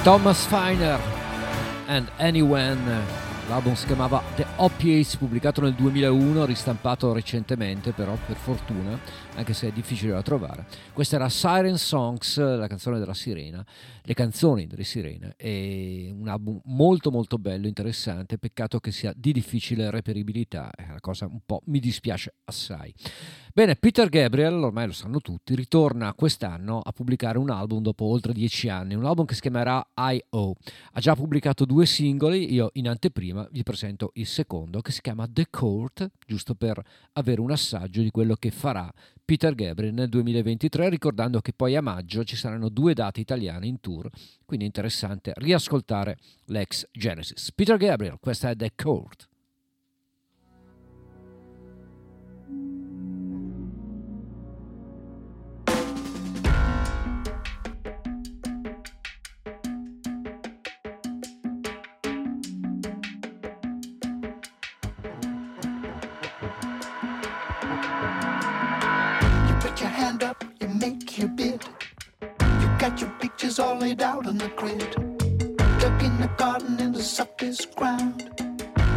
Thomas Feiner and Anyone L'album si chiamava The Opiates, pubblicato nel 2001, ristampato recentemente però per fortuna, anche se è difficile da trovare. Questa era Siren Songs, la canzone della sirena, le canzoni delle sirene, è un album molto molto bello, interessante, peccato che sia di difficile reperibilità, è una cosa un po' mi dispiace assai. Bene, Peter Gabriel, ormai lo sanno tutti, ritorna quest'anno a pubblicare un album dopo oltre dieci anni, un album che si chiamerà I.O. Ha già pubblicato due singoli, io in anteprima vi presento il secondo che si chiama The Court, giusto per avere un assaggio di quello che farà Peter Gabriel nel 2023, ricordando che poi a maggio ci saranno due date italiane in tour, quindi è interessante riascoltare l'ex Genesis. Peter Gabriel, questa è The Court.
Is all laid out on the grid. Dug in the garden in the softest ground.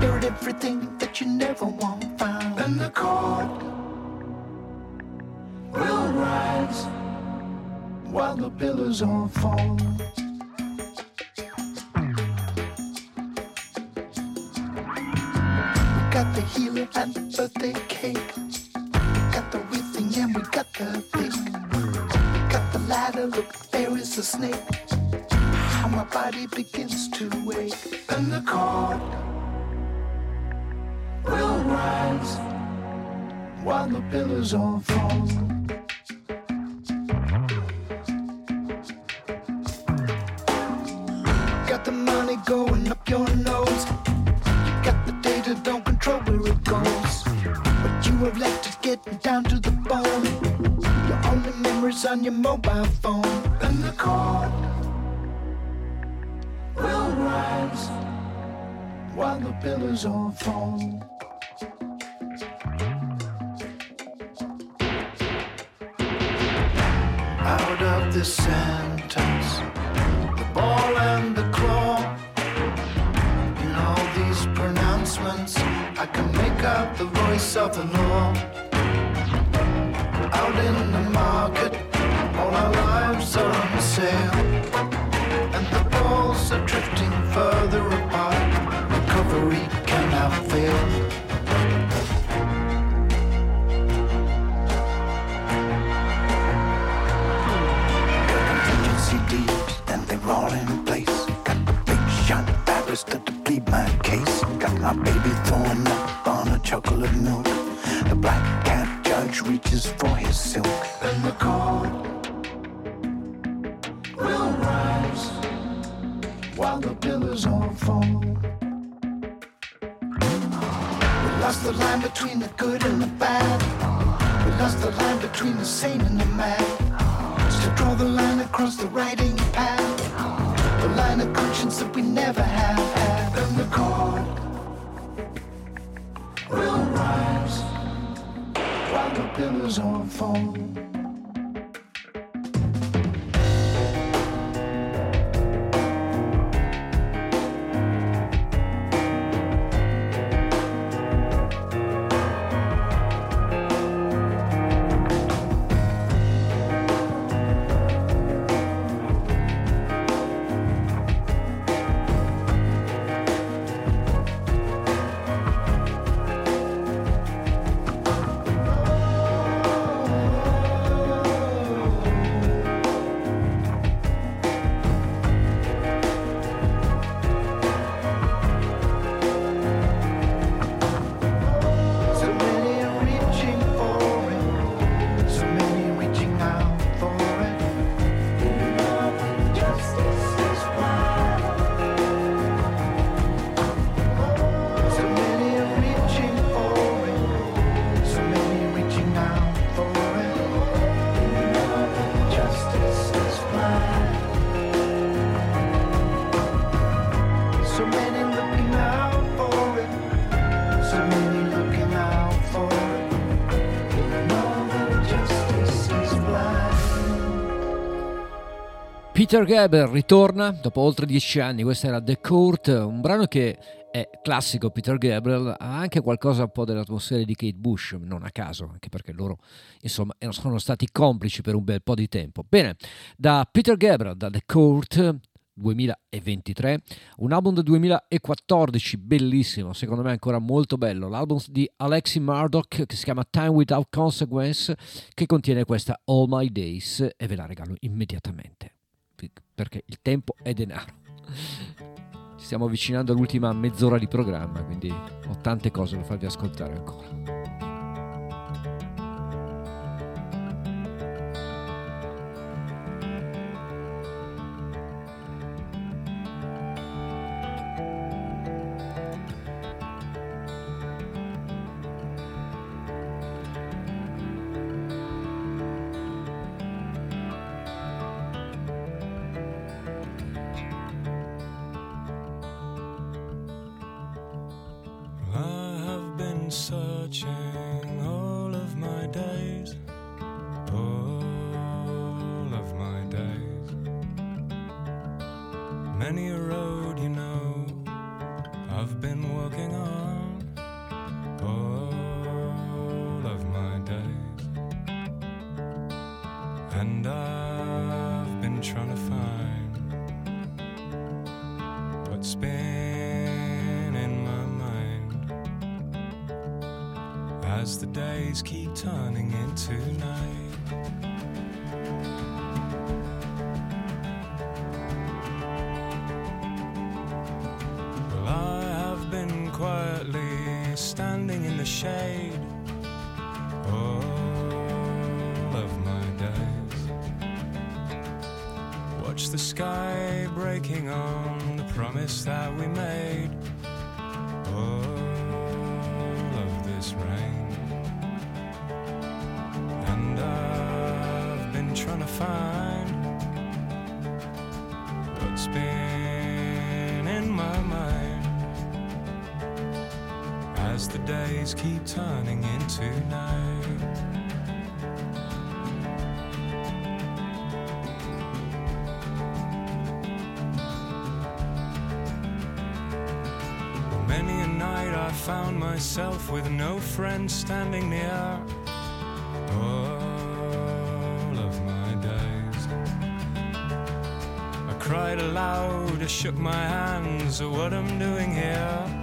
Buried everything that you never want found. And the cord will rise while the pillars all fall. We got the healer and the birthday cake. We got the wedding and we got the bake. We got the ladder, look a snake. How my body begins to wake, and the cord will rise while the pillars all fall. Got the money going up your nose. You got the data, don't control where it goes. But you have left it getting down to the bone. Your only memories on your mobile phone and the cord will rise while the pillars all fall. Out of this sentence, the ball and the claw. In all these pronouncements, I can make out the voice of the law. Out in the market all our lives are on sale, and the balls are drifting further apart. Recovery cannot fail.
Peter Gaber ritorna dopo oltre dieci anni, questa era The Court, un brano che è classico. Peter Gabriel, ha anche qualcosa un po' dell'atmosfera di Kate Bush, non a caso, anche perché loro insomma sono stati complici per un bel po' di tempo. Bene, da Peter Gabriel, da The Court, 2023, un album del 2014 bellissimo, secondo me ancora molto bello, l'album di Alexi Murdoch che si chiama Time Without Consequence che contiene questa All My Days e ve la regalo immediatamente perché il tempo è denaro. Ci stiamo avvicinando all'ultima mezz'ora di programma, quindi ho tante cose da farvi ascoltare ancora.
would spin in my mind as the days keep turning into night. promise that we made. All of this rain, and I've been trying to find what's been in my mind as the days keep turning into night. Myself with no friend standing near. All of my days. I cried aloud, I shook my hands at what I'm doing here.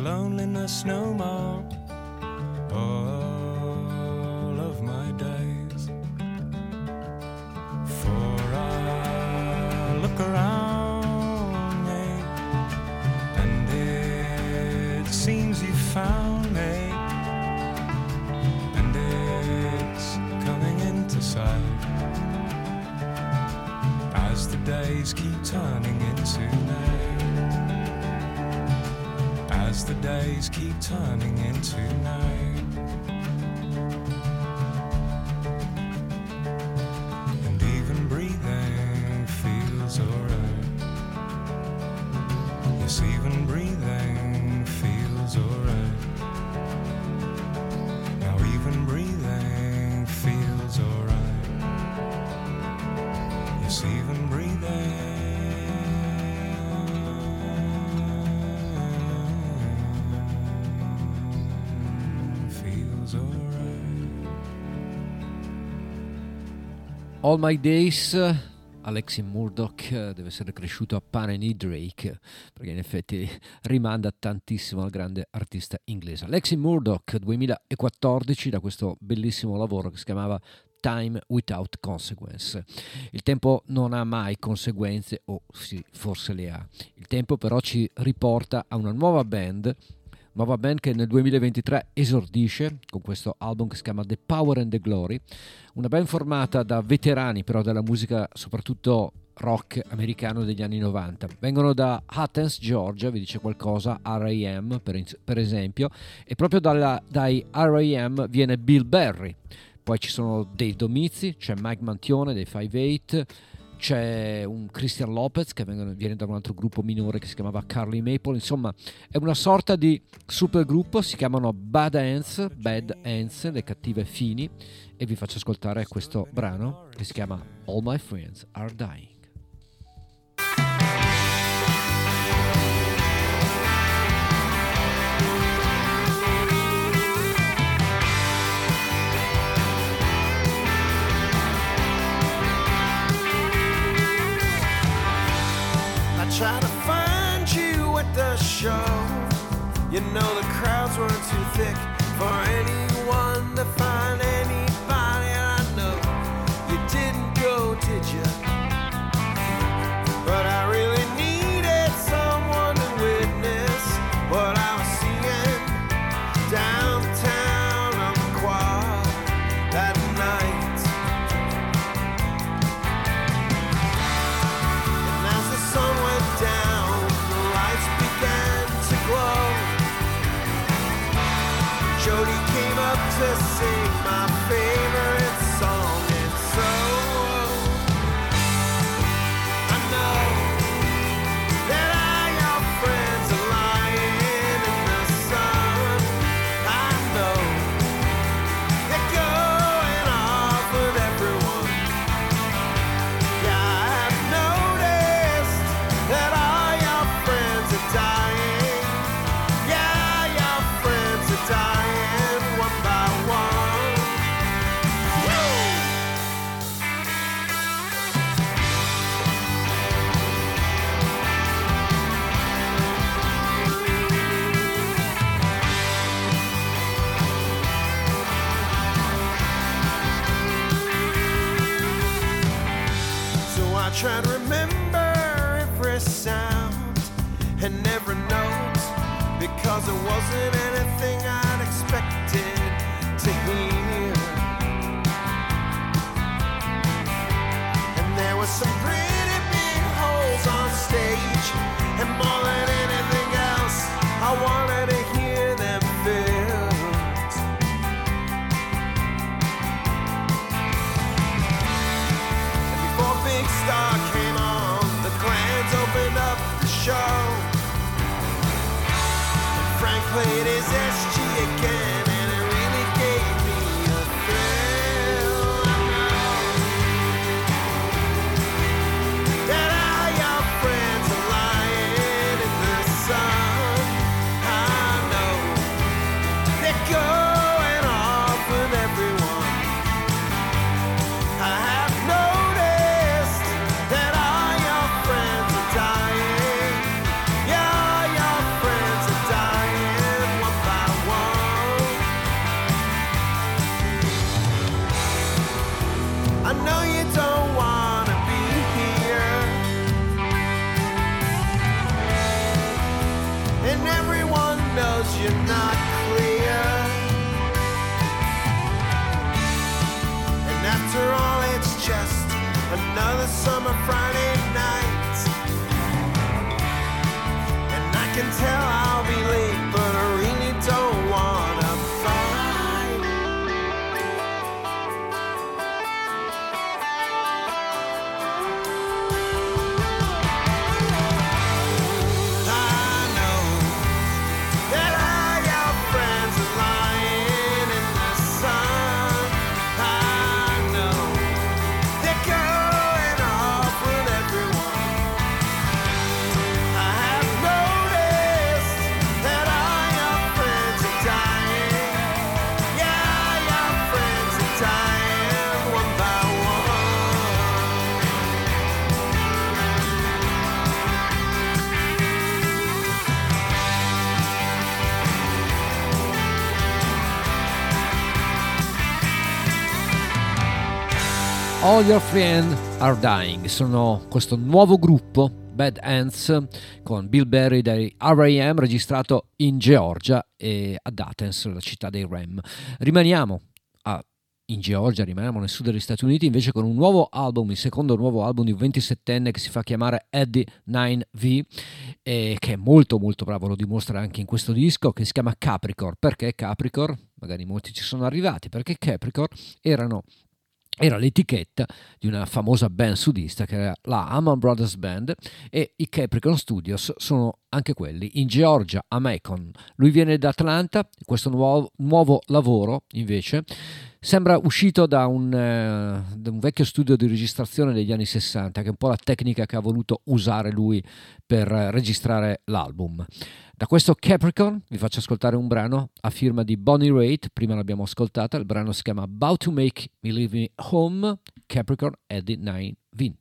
loneliness no more. All of my days. For I look around me, and it seems you found me, and it's coming into sight as the days keep turning. as the days keep turning into night.
All My Days, Alexi Murdoch deve essere cresciuto a Paneny Drake, perché in effetti rimanda tantissimo al grande artista inglese. Alexi Murdoch 2014 da questo bellissimo lavoro che si chiamava Time Without Consequence. Il tempo non ha mai conseguenze, o sì, forse le ha. Il tempo però ci riporta a una nuova band nuova band che nel 2023 esordisce con questo album che si chiama The Power and the Glory, una band formata da veterani però della musica soprattutto rock americano degli anni 90. Vengono da Athens, Georgia, vi dice qualcosa, R.A.M. Per, per esempio, e proprio dalla, dai R.A.M. viene Bill Berry. Poi ci sono dei Domizi, c'è Mike Mantione dei 5-8, c'è un Christian Lopez che viene da un altro gruppo minore che si chiamava Carly Maple, insomma è una sorta di supergruppo, si chiamano Bad Ants, Bad Ants, le cattive fini e vi faccio ascoltare questo brano che si chiama All My Friends Are Dying.
Try to find you at the show. You know the crowds weren't too thick for anyone All Your Friends Are Dying.
Sono questo nuovo gruppo, Bad Ants, con Bill Berry dei R.A.M. registrato in Georgia e ad Athens, la città dei Ram. Rimaniamo in Georgia, rimaniamo nel sud degli Stati Uniti, invece con un nuovo album, il secondo nuovo album di un 27enne che si fa chiamare Eddie 9V, e che è molto molto bravo, lo dimostra anche in questo disco, che si chiama Capricorn. Perché Capricorn? Magari molti ci sono arrivati, perché Capricorn erano era l'etichetta di una famosa band sudista che era la Amman Brothers Band e i Capricorn Studios sono anche quelli in Georgia, a Macon. Lui viene da Atlanta, questo nuovo, nuovo lavoro invece sembra uscito da un, eh, da un, vecchio studio di registrazione degli anni 60, che è un po' la tecnica che ha voluto usare lui per registrare l'album. Da questo Capricorn vi faccio ascoltare un brano a firma di Bonnie Raitt, prima l'abbiamo ascoltata, il brano si chiama About to Make Me Leave Home, Capricorn Eddie 9 Vin.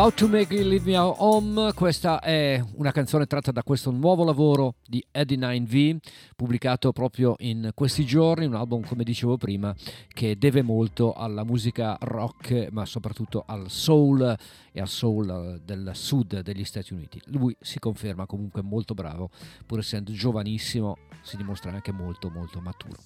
About to Make You Leave Me Home, questa è una canzone tratta da questo nuovo lavoro di Eddie 9V, pubblicato proprio in questi giorni, un album come dicevo prima che deve molto alla musica rock ma soprattutto al soul e al soul del sud degli Stati Uniti. Lui si conferma comunque molto bravo, pur essendo giovanissimo, si dimostra anche molto molto maturo.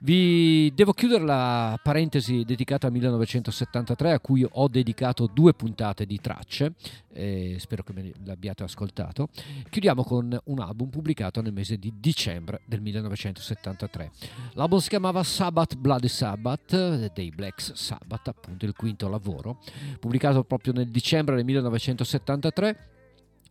Vi devo chiudere la parentesi dedicata al 1973 a cui ho dedicato due puntate di
tracce, eh, spero che me l'abbiate ascoltato. Chiudiamo con un album pubblicato nel mese di dicembre del 1973. L'album si chiamava Sabbath Bloody Sabbath dei Black Sabbath, appunto il quinto lavoro, pubblicato proprio nel dicembre del 1973.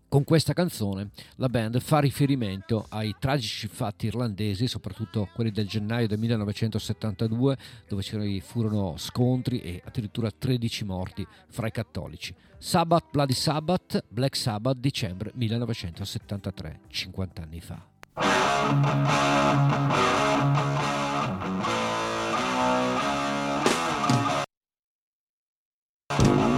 Con questa canzone la band fa riferimento ai tragici fatti irlandesi, soprattutto quelli del gennaio del 1972, dove ci furono scontri e addirittura 13 morti fra i cattolici. Sabbath Bloody Sabbath, Black Sabbath, dicembre 1973, 50 anni fa.
You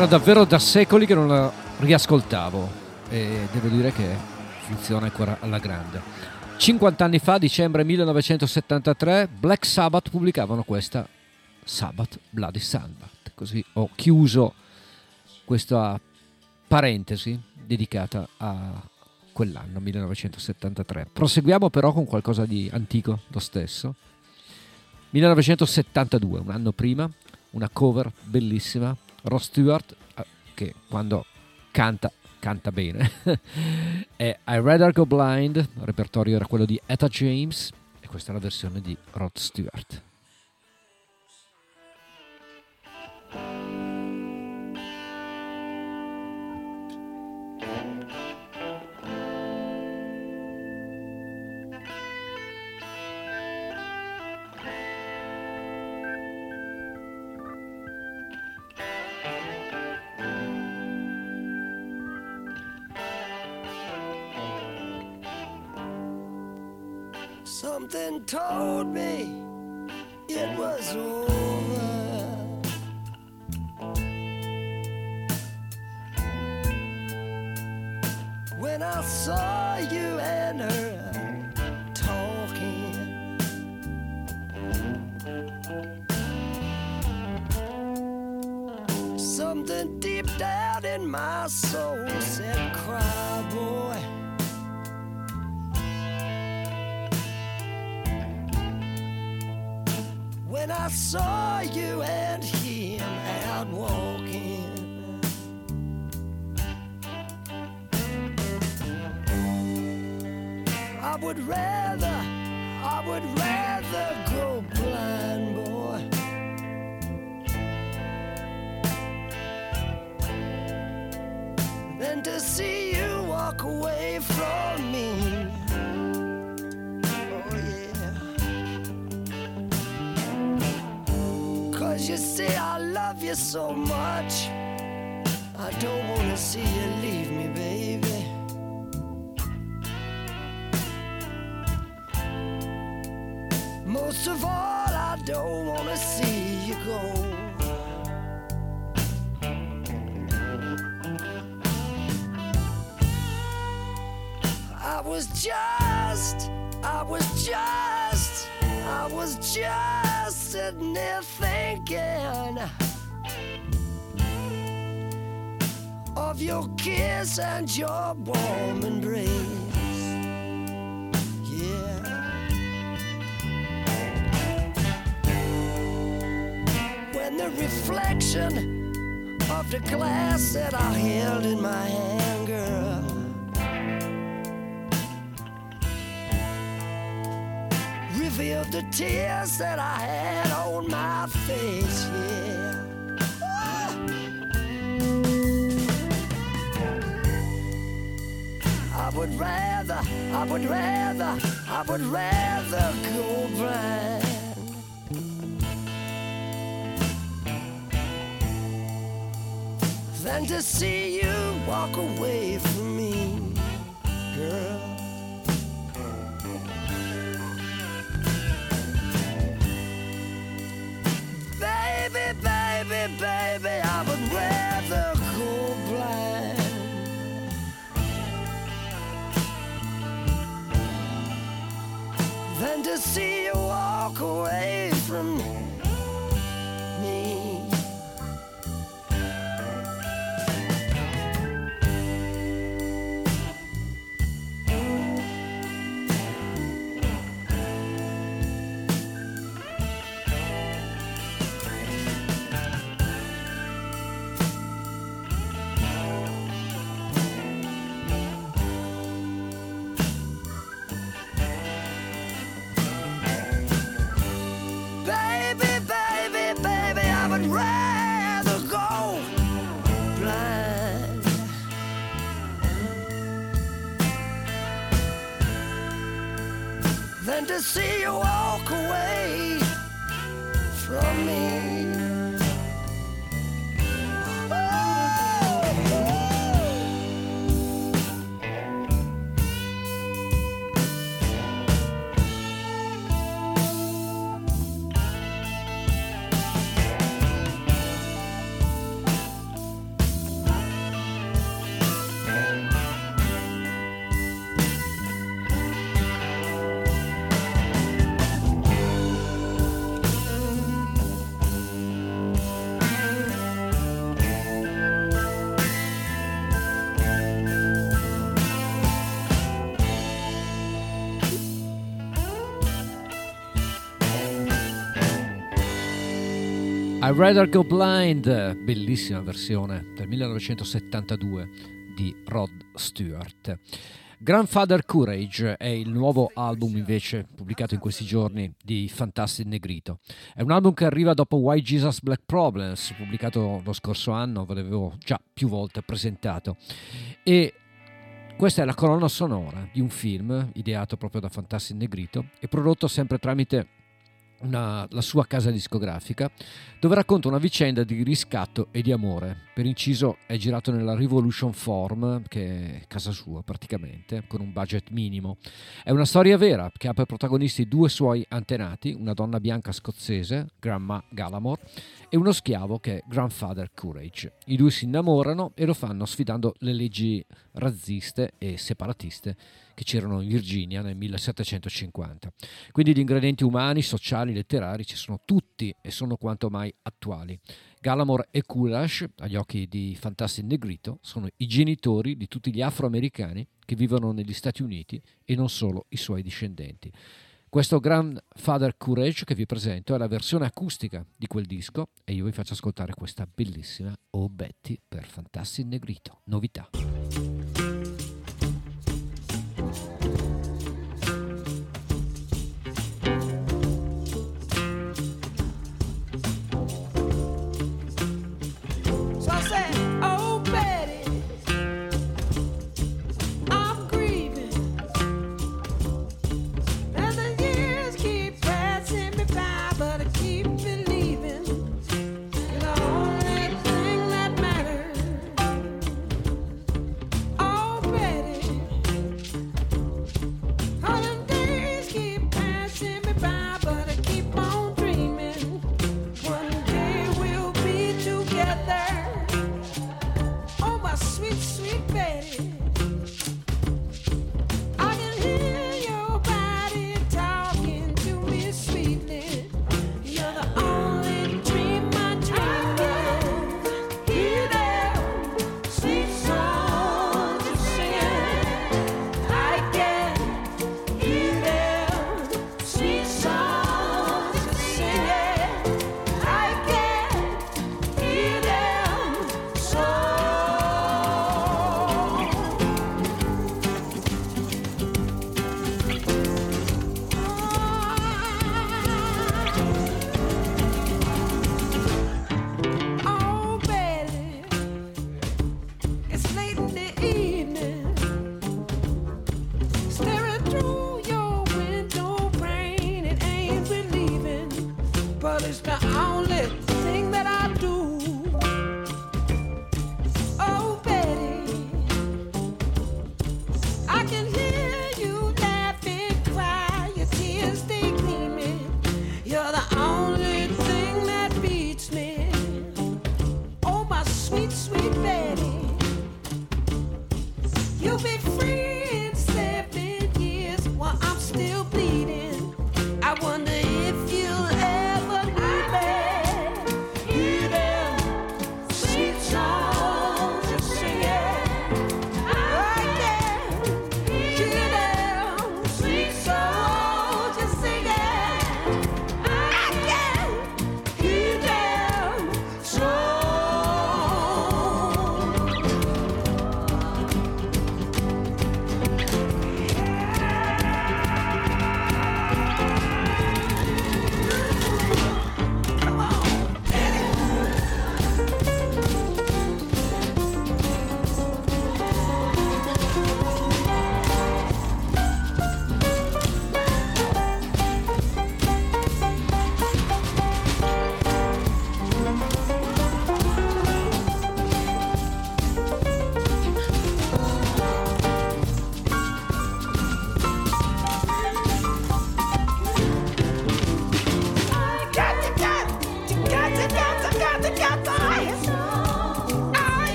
Era davvero da secoli che non la riascoltavo e devo dire che funziona ancora alla grande. 50 anni fa, dicembre 1973, Black Sabbath pubblicavano questa Sabbath Bloody Sabbath. Così ho chiuso questa parentesi dedicata a quell'anno 1973. Proseguiamo però con qualcosa di antico lo stesso. 1972, un anno prima, una cover bellissima, Ross Stewart eh, che quando canta canta bene. è I Rather Go Blind, il repertorio era quello di Etta James e questa è la versione di Rod Stewart.
Something told me it was over. When I saw you and her talking, something deep down in my soul said, when I saw you and him out walking. I would rather, I would rather go blind, boy. Than to see you walk away from Cause you see, I love you so much. I don't wanna see you leave me, baby. Most of all, I don't wanna see you go. I was just, I was just, I was just sitting there thinking of your kiss and your warm embrace. Yeah. When the reflection of the glass that I held in my hand, girl. Revealed the tears that I had on my face. Yeah. I would rather, I would rather, I would rather go blind. Than to see you walk away see you walk away from me. Rather Go Blind,
bellissima versione del 1972 di Rod Stewart. Grandfather Courage è il nuovo album invece pubblicato in questi giorni di Fantastic Negrito. È un album che arriva dopo Why Jesus Black Problems, pubblicato lo scorso anno, ve l'avevo già più volte presentato. E questa è la colonna sonora di un film ideato proprio da Fantastic Negrito e prodotto sempre tramite una, la sua casa discografica, dove racconta una vicenda di riscatto e di amore. Per inciso è girato nella Revolution Form, che è casa sua praticamente, con un budget minimo. È una storia vera che ha per protagonisti due suoi antenati, una donna bianca scozzese, Grandma Gallamore, e uno schiavo che è Grandfather Courage. I due si innamorano e lo fanno sfidando le leggi razziste e separatiste che c'erano in Virginia nel 1750. Quindi gli ingredienti umani, sociali, letterari ci sono tutti e sono quanto mai attuali. Gallamore e Kulash, agli occhi di Fantastic Negrito, sono i genitori di tutti gli afroamericani che vivono negli Stati Uniti e non solo i suoi discendenti. Questo Grandfather Courage che vi presento è la versione acustica di quel disco e io vi faccio ascoltare questa bellissima Oh Betty per Fantastic Negrito, novità.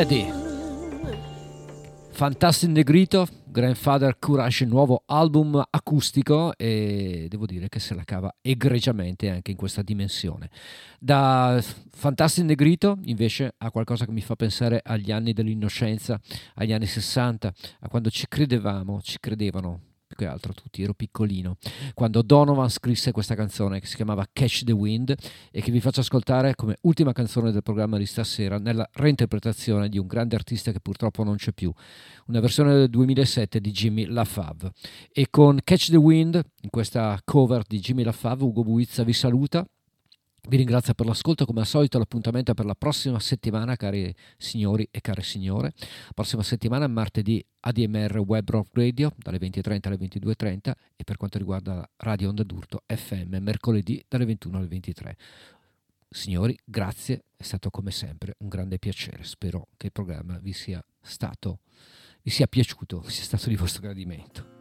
Betty
Fantastic Negrito Grandfather Courage nuovo album acustico e devo dire che se la cava egregiamente anche in questa dimensione. Da Fantastic Negrito invece a qualcosa che mi fa pensare agli anni dell'innocenza agli anni 60 a quando ci credevamo ci credevano che altro tutti, ero piccolino, quando Donovan scrisse questa canzone che si chiamava Catch the Wind e che vi faccio ascoltare come ultima canzone del programma di stasera nella reinterpretazione di un grande artista che purtroppo non c'è più, una versione del 2007 di Jimmy LaFave. E con Catch the Wind, in questa cover di Jimmy LaFave, Ugo Buizza vi saluta. Vi ringrazio per l'ascolto, come al solito l'appuntamento è per la prossima settimana, cari signori e care signore. Prossima settimana, martedì, ADMR Web Rock Radio, dalle 20.30 alle 22.30 e per quanto riguarda Radio Onda d'Urto FM, mercoledì dalle 21 alle 23. Signori, grazie, è stato come sempre un grande piacere. Spero che il programma vi sia stato, vi sia piaciuto, sia stato di vostro gradimento.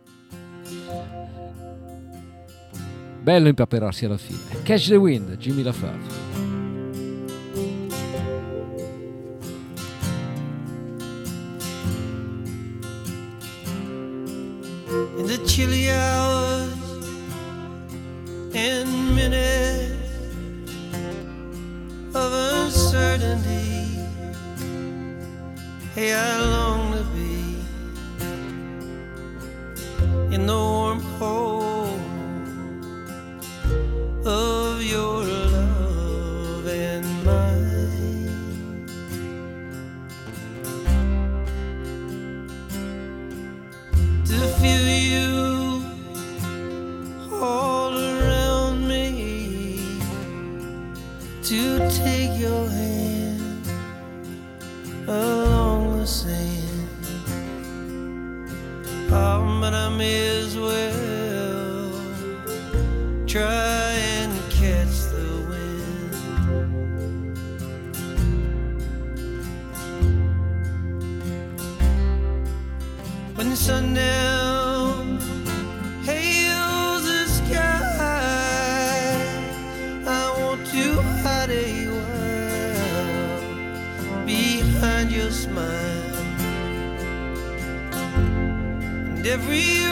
Bello impaperarsi alla fine. Catch the Wind, Jimmy LaFave.
in the chilly hours and minutes of uncertainty. Hey, I long to be in the warm home of your love and mine. To feel you all around me, to take your hand along the sand. Oh, but I may as well try sundown hails the sky, I want to hide behind your smile. And everywhere